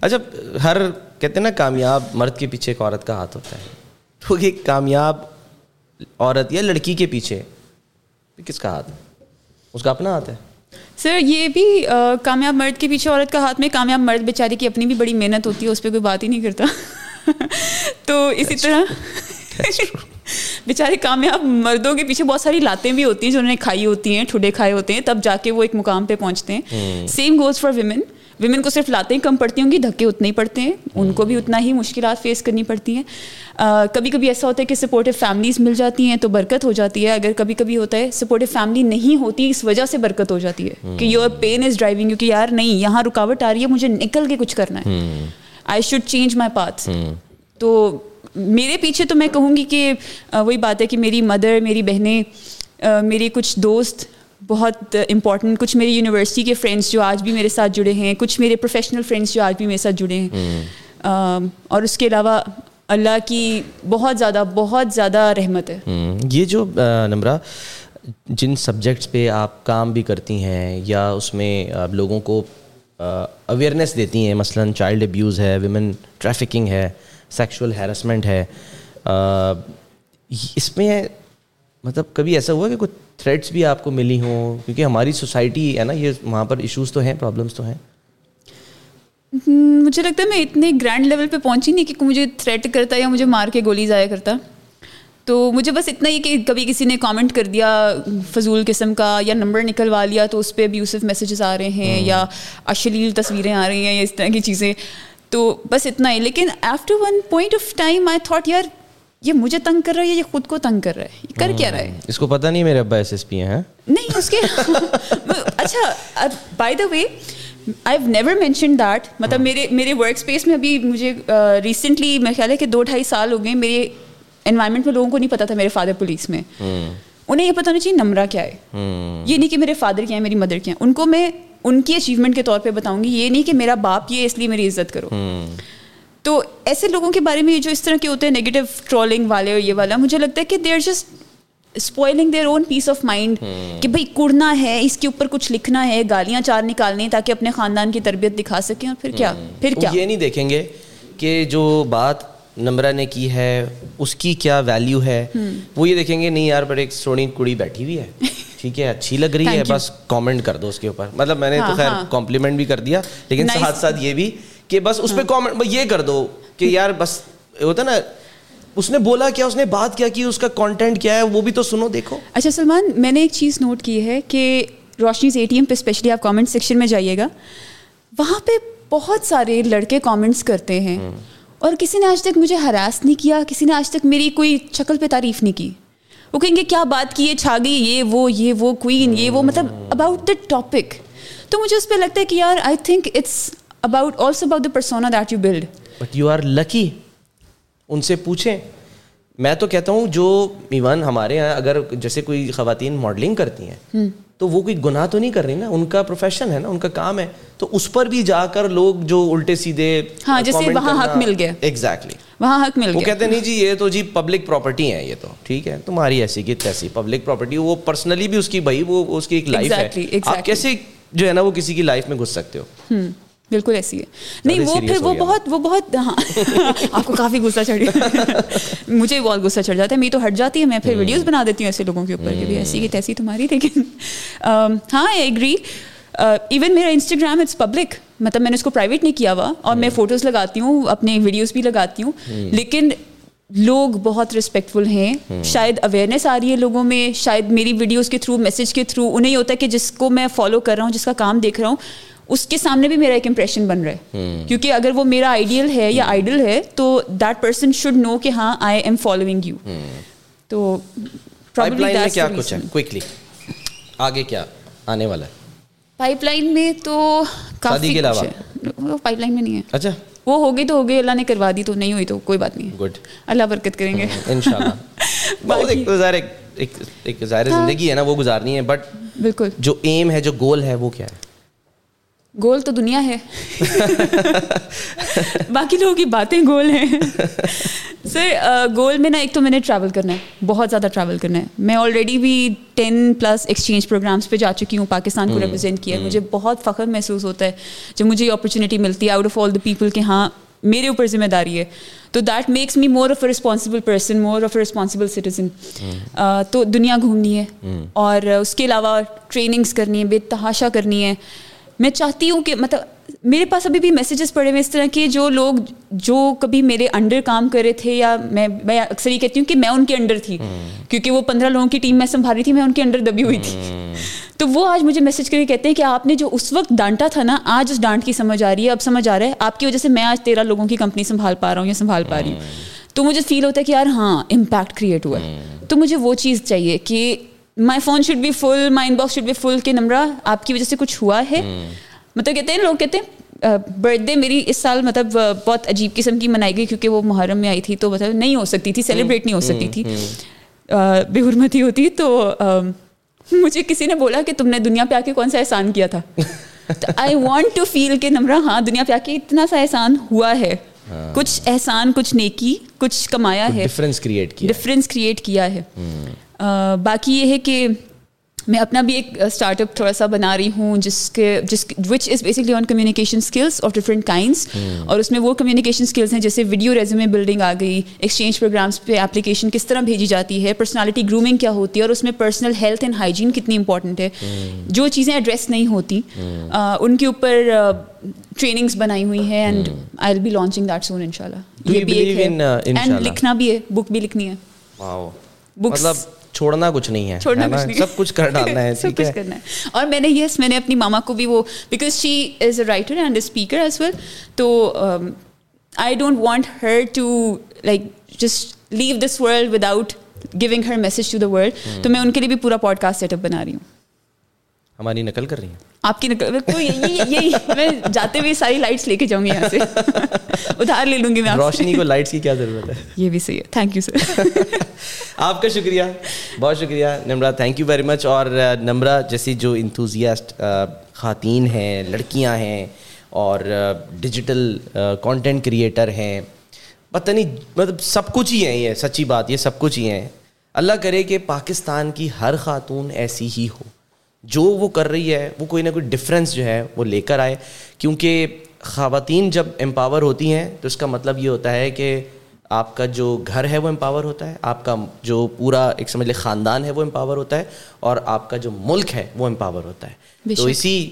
اچھا ہر کہتے ہیں نا کامیاب مرد کے پیچھے ایک عورت کا ہاتھ ہوتا ہے۔ تو ایک کامیاب عورت یا لڑکی کے پیچھے کس کا ہاتھ اس کا اپنا ہاتھ ہے۔ سر یہ بھی کامیاب مرد کے پیچھے عورت کا ہاتھ میں کامیاب مرد بیچاری کی اپنی بھی بڑی محنت ہوتی ہے اس پہ کوئی بات ہی نہیں کرتا۔ تو اسی طرح بیچارے کامیاب مردوں کے پیچھے بہت ساری لاتیں بھی ہوتی ہیں جو انہوں نے کھائی ہوتی ہیں ٹھڈے کھائے ہوتے ہیں تب جا کے وہ ایک مقام پہ پہنچتے ہیں۔ Same goes for women women کو صرف لاتیں کم پڑتی ہوں گی دھکے اتنے ہی پڑتے ہیں۔ ان کو بھی اتنا ہی مشکلات فیس کرنی پڑتی ہیں۔ کبھی کبھی ایسا ہوتا ہے کہ سپورٹو فیملیز مل جاتی ہیں تو برکت ہو جاتی ہے۔ اگر کبھی کبھی ہوتا ہے سپورٹو فیملی نہیں ہوتی اس وجہ سے برکت ہو جاتی ہے کہ your pen is driving you کہ یار نہیں یہاں رکاوٹ آ رہی ہے مجھے نکل کے کچھ کرنا ہے۔ I should change my path تو میرے پیچھے تو میں کہوں گی کہ وہی بات ہے کہ میری مدر میری بہنیں میرے کچھ دوست بہت امپورٹنٹ کچھ میری یونیورسٹی کے فرینڈس جو آج بھی میرے ساتھ جڑے ہیں کچھ میرے پروفیشنل فرینڈس جو آج بھی میرے ساتھ جڑے ہیں۔ اور اس کے علاوہ اللہ کی بہت زیادہ بہت زیادہ رحمت ہے۔ یہ جو نمرہ جن سبجیکٹس پہ آپ کام بھی کرتی ہیں یا اس میں آپ لوگوں کو اویئرنیس دیتی ہیں مثلاً چائلڈ ابیوز ہے ویمن ٹریفکنگ ہے سیکشل ہیراسمنٹ ہے. اس میں مطلب کبھی ایسا ہوا کہ کوئی تھریٹس بھی آپ کو ملی ہوں؟ کیونکہ ہماری سوسائٹی ہے نا یہ وہاں پر ایشوز تو ہیں پرابلمس تو ہیں. مجھے لگتا ہے میں اتنے گرینڈ لیول پہ پہنچی نہیں کہ مجھے تھریٹ کرتا یا مجھے مار کے گولی ضائع کرتا. تو مجھے بس اتنا ہی کہ کبھی کسی نے کامنٹ کر دیا فضول قسم کا یا نمبر نکلوا لیا تو اس پہ ابیوسف میسیجز آ رہے ہیں یا اشلیل تصویریں آ رہی ہیں یا اس طرح کی چیزیں. تو بس اتنا ہی۔ لیکن after one point of time I thought یار یہ مجھے تنگ کر رہا ہے یہ خود کو تنگ کر رہا ہے؟ کر کیا رہا ہے؟ ہاں۔ اس کو پتا نہیں میرے ابا ایس ایس پی ہیں نہیں اس کے اچھا by the way I never mention that مطلب ہاں۔ میرے میرے ورک اسپیس میں ابھی مجھے ریسنٹلی میرا خیال ہے کہ دو ڈھائی سال ہو گئے۔ میرے انوائرمنٹ میں لوگوں کو نہیں پتا تھا میرے فادر پولیس میں۔ ہاں۔ انہیں یہ پتا ہونا چاہیے نمرہ کیا ہے۔ یہ نہیں کہ میرے فادر کیا ہیں میری مدر کیا ہیں ان کو میں ان کی اچیومنٹ کے طور پہ بتاؤں گی یہ نہیں کہ میرا باپ یہ اس لیے میری عزت کرو۔ تو ایسے لوگوں کے بارے میں جو اس طرح کے ہوتے ہیں نگیٹو ٹرولنگ والے اور یہ والا مجھے لگتا ہے کہ they are just spoiling their own peace of mind کہ بھائی کڑنا ہے اس کے اوپر کچھ لکھنا ہے گالیاں چار نکالنی تاکہ اپنے خاندان کی تربیت دکھا سکیں اور پھر کیا؟ پھر کیا؟ یہ نہیں دیکھیں گے کہ جو بات نمرا نے کی ہے اس کی کیا ویلیو ہے؟ وہ یہ دیکھیں گے نہیں یار پر ایک سونی کڑی بیٹھی ہوئی ہے۔ ٹھیک ہے اچھی لگ رہی ہے بس کامنٹ کر دو اس کے اوپر۔ مطلب میں نے تو ہاں، خیر ہاں۔ کمپلیمنٹ بھی کر دیا لیکن ساتھ ساتھ یہ بھی کہ بس اس پہ ہاں۔ کامنٹ یہ کر دو کہ یار بس ہوتا نا اس نے بولا کیا اس نے بات کیا کی اس کا کانٹینٹ کیا ہے وہ بھی تو سنو دیکھو۔ اچھا سلمان میں نے ایک چیز نوٹ کی ہے کہ روشنیز اے ٹی ایم پہ اسپیشلی آپ کامنٹ سیکشن میں جائیے گا۔ وہاں پہ بہت سارے لڑکے کامنٹس کرتے ہیں اور کسی نے آج تک مجھے ہراس نہیں کیا کسی نے آج تک میری کوئی شکل پہ تعریف نہیں کی۔ وہ کہیں گے کیا بات کی یہ چھا گئی یہ وہ یہ وہ کوئین یہ وہ مطلب اباؤٹ دا ٹاپک تو مجھے اس پہ لگتا ہے کہ یار I think it's about also about the persona that you build but you are lucky ان سے پوچھیں۔ میں تو کہتا ہوں جو ایون ہمارے یہاں اگر جیسے کوئی خواتین ماڈلنگ کرتی ہیں تو وہ کوئی گناہ تو نہیں کر رہی نا؟ ان کا پروفیشن ہے نا ان کا کام ہے۔ تو اس پر بھی جا کر لوگ جو الٹے سیدھے ہاں جیسے وہاں حق مل گیا۔ ایگزیکٹلی وہاں حق مل وہ گیا۔ کہتے ہیں نہیں جی یہ تو جی پبلک پراپرٹی ہے یہ تو ٹھیک ہے تمہاری ایسی کی تیسی پبلک پراپرٹی وہ پرسنلی بھی اس کی بھائی وہ اس کی ایک لائف ہے۔ آپ کیسے جو ہے نا وہ کسی کی لائف میں گھس سکتے ہو؟ بالکل ایسی ہے۔ نہیں وہ پھر وہ بہت وہ بہت ہاں آپ کو کافی غصہ چڑھا مجھے بہت غصہ چڑھ جاتا ہے میری تو ہٹ جاتی ہے میں پھر ویڈیوز بنا دیتی ہوں ایسے لوگوں کے اوپر کہ ایسی کی تیسی تمہاری لیکن ہاں ایگری ایون میرا انسٹاگرام اٹس پبلک مطلب میں نے اس کو پرائیویٹ نہیں کیا ہوا اور میں فوٹوز لگاتی ہوں اپنے ویڈیوز بھی لگاتی ہوں۔ لیکن لوگ بہت رسپیکٹفل ہیں۔ شاید اویئرنیس آ رہی ہے لوگوں میں شاید میری ویڈیوز کے تھرو میسج کے تھرو انہیں یہ ہوتا ہے کہ جس کو میں فالو کر رہا ہوں جس کا کام دیکھ رہا ہوں اس کے سامنے بھی میرا ایک امپریشن بن رہا ہے۔ کیونکہ اگر وہ میرا آئیڈیل ہے یا آئیڈل ہے تو دیٹ پرسن شوڈ نو کہ ہاں آئی ایم فالوئنگ یو تو کیا کچھ ہے؟ آگے کیا؟ آنے والا ہے۔ پائپ لائن میں تو کافی پائپ لائن میں نہیں ہے۔ اچھا۔ وہ ہوگی تو ہوگی اللہ نے کروا دی تو نہیں ہوئی تو کوئی بات نہیں۔ گڈ اللہ برکت کریں گے۔ ظاہر ہاں۔ زندگی ہے نا وہ گزارنی ہے بٹ بالکل۔ جو ایم ہے جو گول ہے وہ کیا ہے؟ گول تو دنیا ہے۔ باقی لوگوں کی باتیں گول ہیں۔ سر گول میں نا ایک تو میں نے ٹریول کرنا ہے بہت زیادہ ٹریول کرنا ہے۔ میں آلریڈی بھی ٹین پلس ایکسچینج پروگرامس پہ جا چکی ہوں پاکستان کو ریپرزینٹ کیا ہے۔ مجھے بہت فخر محسوس ہوتا ہے جب مجھے یہ اپرچونیٹی ملتی ہے out of all the people کہ ہاں میرے اوپر ذمہ داری ہے۔ تو that makes me more of a responsible person more of a responsible citizen تو دنیا گھومنی ہے۔ اور اس کے علاوہ ٹریننگس کرنی ہے بے تحاشا کرنی ہے۔ میں چاہتی ہوں کہ مطلب میرے پاس ابھی بھی میسیجز پڑے ہوئے اس طرح کے جو لوگ جو کبھی میرے انڈر کام کر رہے تھے یا میں میں اکثر یہ کہتی ہوں کہ میں ان کے انڈر تھی کیونکہ وہ پندرہ لوگوں کی ٹیم میں سنبھال رہی تھی میں ان کے انڈر دبی ہوئی تھی۔ تو وہ آج مجھے میسج کر کے کہتے ہیں کہ آپ نے جو اس وقت ڈانٹا تھا نا آج اس ڈانٹ کی سمجھ آ رہی ہے اب سمجھ آ رہا ہے آپ کی وجہ سے میں آج تیرہ لوگوں کی کمپنی سنبھال پا رہا ہوں یا سنبھال پا رہی ہوں۔ تو مجھے فیل ہوتا ہے کہ یار ہاں امپیکٹ کریٹ ہوا ہے۔ تو مجھے وہ چیز چاہیے کہ my phone should be full my inbox should be full کہ نمرہ آپ کی وجہ سے کچھ ہوا ہے مطلب کہتے ہیں لوگ کہتے ہیں برتھ ڈے میری اس سال مطلب بہت عجیب قسم کی منائی گئی کیونکہ وہ محرم میں آئی تھی تو مطلب نہیں ہو سکتی تھی سیلیبریٹ نہیں ہو سکتی تھی بے حرمتی ہوتی تو مجھے کسی نے بولا کہ تم نے دنیا پہ آ کے کون سا احسان کیا تھا آئی وانٹ ٹو فیل کہ نمرہ ہاں دنیا پہ آ کے اتنا سا احسان ہوا ہے کچھ احسان کچھ نیکی کچھ کمایا ہے ڈفرینس کریٹ کیا ڈفرینس کریٹ کیا ہے باقی یہ ہے کہ میں اپنا بھی ایک اسٹارٹ اپ تھوڑا سا بنا رہی ہوں جس کے جس which is basically on communication skills of different kinds اور اس میں وہ کمیونیکیشن اسکلس ہیں جیسے ویڈیو ریزیومے بلڈنگ آ گئی ایکسچینج پروگرامس پہ اپلیکیشن کس طرح بھیجی جاتی ہے پرسنالٹی گرومنگ کیا ہوتی ہے اور اس میں پرسنل ہیلتھ اینڈ ہائیجین کتنی امپورٹنٹ ہے۔ جو چیزیں ایڈریس نہیں ہوتی ان کے اوپر ٹریننگس بنائی ہوئی ہیں and I will be launching that soon ان شاء اللہ یہ بھی ایک ہے۔ اینڈ لکھنا بھی ہے بک بھی لکھنی ہے۔ مطلب چھوڑنا کچھ نہیں ہے چھوڑنا کچھ نہیں۔ سب کچھ کر ڈالنا ہے سب کچھ کرنا ہے۔ اور میں نے یس میں نے اپنی ماما کو بھی وہ because she is a writer and a speaker as well تو I don't want her to like just leave this world without giving her message to the world تو میں ان کے لیے بھی پورا پوڈ کاسٹ سیٹ اپ بنا رہی ہوں۔ ہماری نقل کر رہی ہیں۔ آپ کی نقل یہی میں جاتے ہوئے ساری لائٹس لے کے جاؤں گی یہاں سے۔ ادھار لے لوں گی میں روشنی کو لائٹس کی کیا ضرورت ہے؟ یہ بھی صحیح ہے۔ تھینک یو سر آپ کا شکریہ۔ بہت شکریہ Nimra thank you very much اور نمرا جیسی جو انتھوزیاسٹ خواتین ہیں لڑکیاں ہیں اور ڈیجیٹل کانٹینٹ کریٹر ہیں۔ پتہ نہیں مطلب سب کچھ ہی ہیں یہ سچی بات یہ سب کچھ ہی ہیں۔ اللہ کرے کہ پاکستان کی ہر خاتون ایسی ہی ہو۔ جو وہ کر رہی ہے وہ کوئی نہ کوئی ڈفرینس جو ہے وہ لے کر آئے۔ کیونکہ خواتین جب امپاور ہوتی ہیں تو اس کا مطلب یہ ہوتا ہے کہ آپ کا جو گھر ہے وہ امپاور ہوتا ہے آپ کا جو پورا ایک سمجھ لے خاندان ہے وہ امپاور ہوتا ہے اور آپ کا جو ملک ہے وہ امپاور ہوتا ہے۔ تو اسی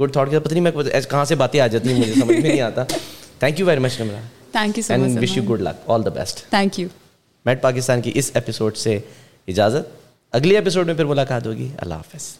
گڈ تھاٹ کے پتہ نہیں میں کہاں سے باتیں آ جاتی ہیں مجھے سمجھ میں نہیں آتا۔ Thank you very much Nimra thank you and wish you good luck all the best thank you meet Pakistan کی اس ایپیسوڈ سے اجازت۔ اگلی ایپیسوڈ میں پھر ملاقات ہوگی۔ اللہ حافظ۔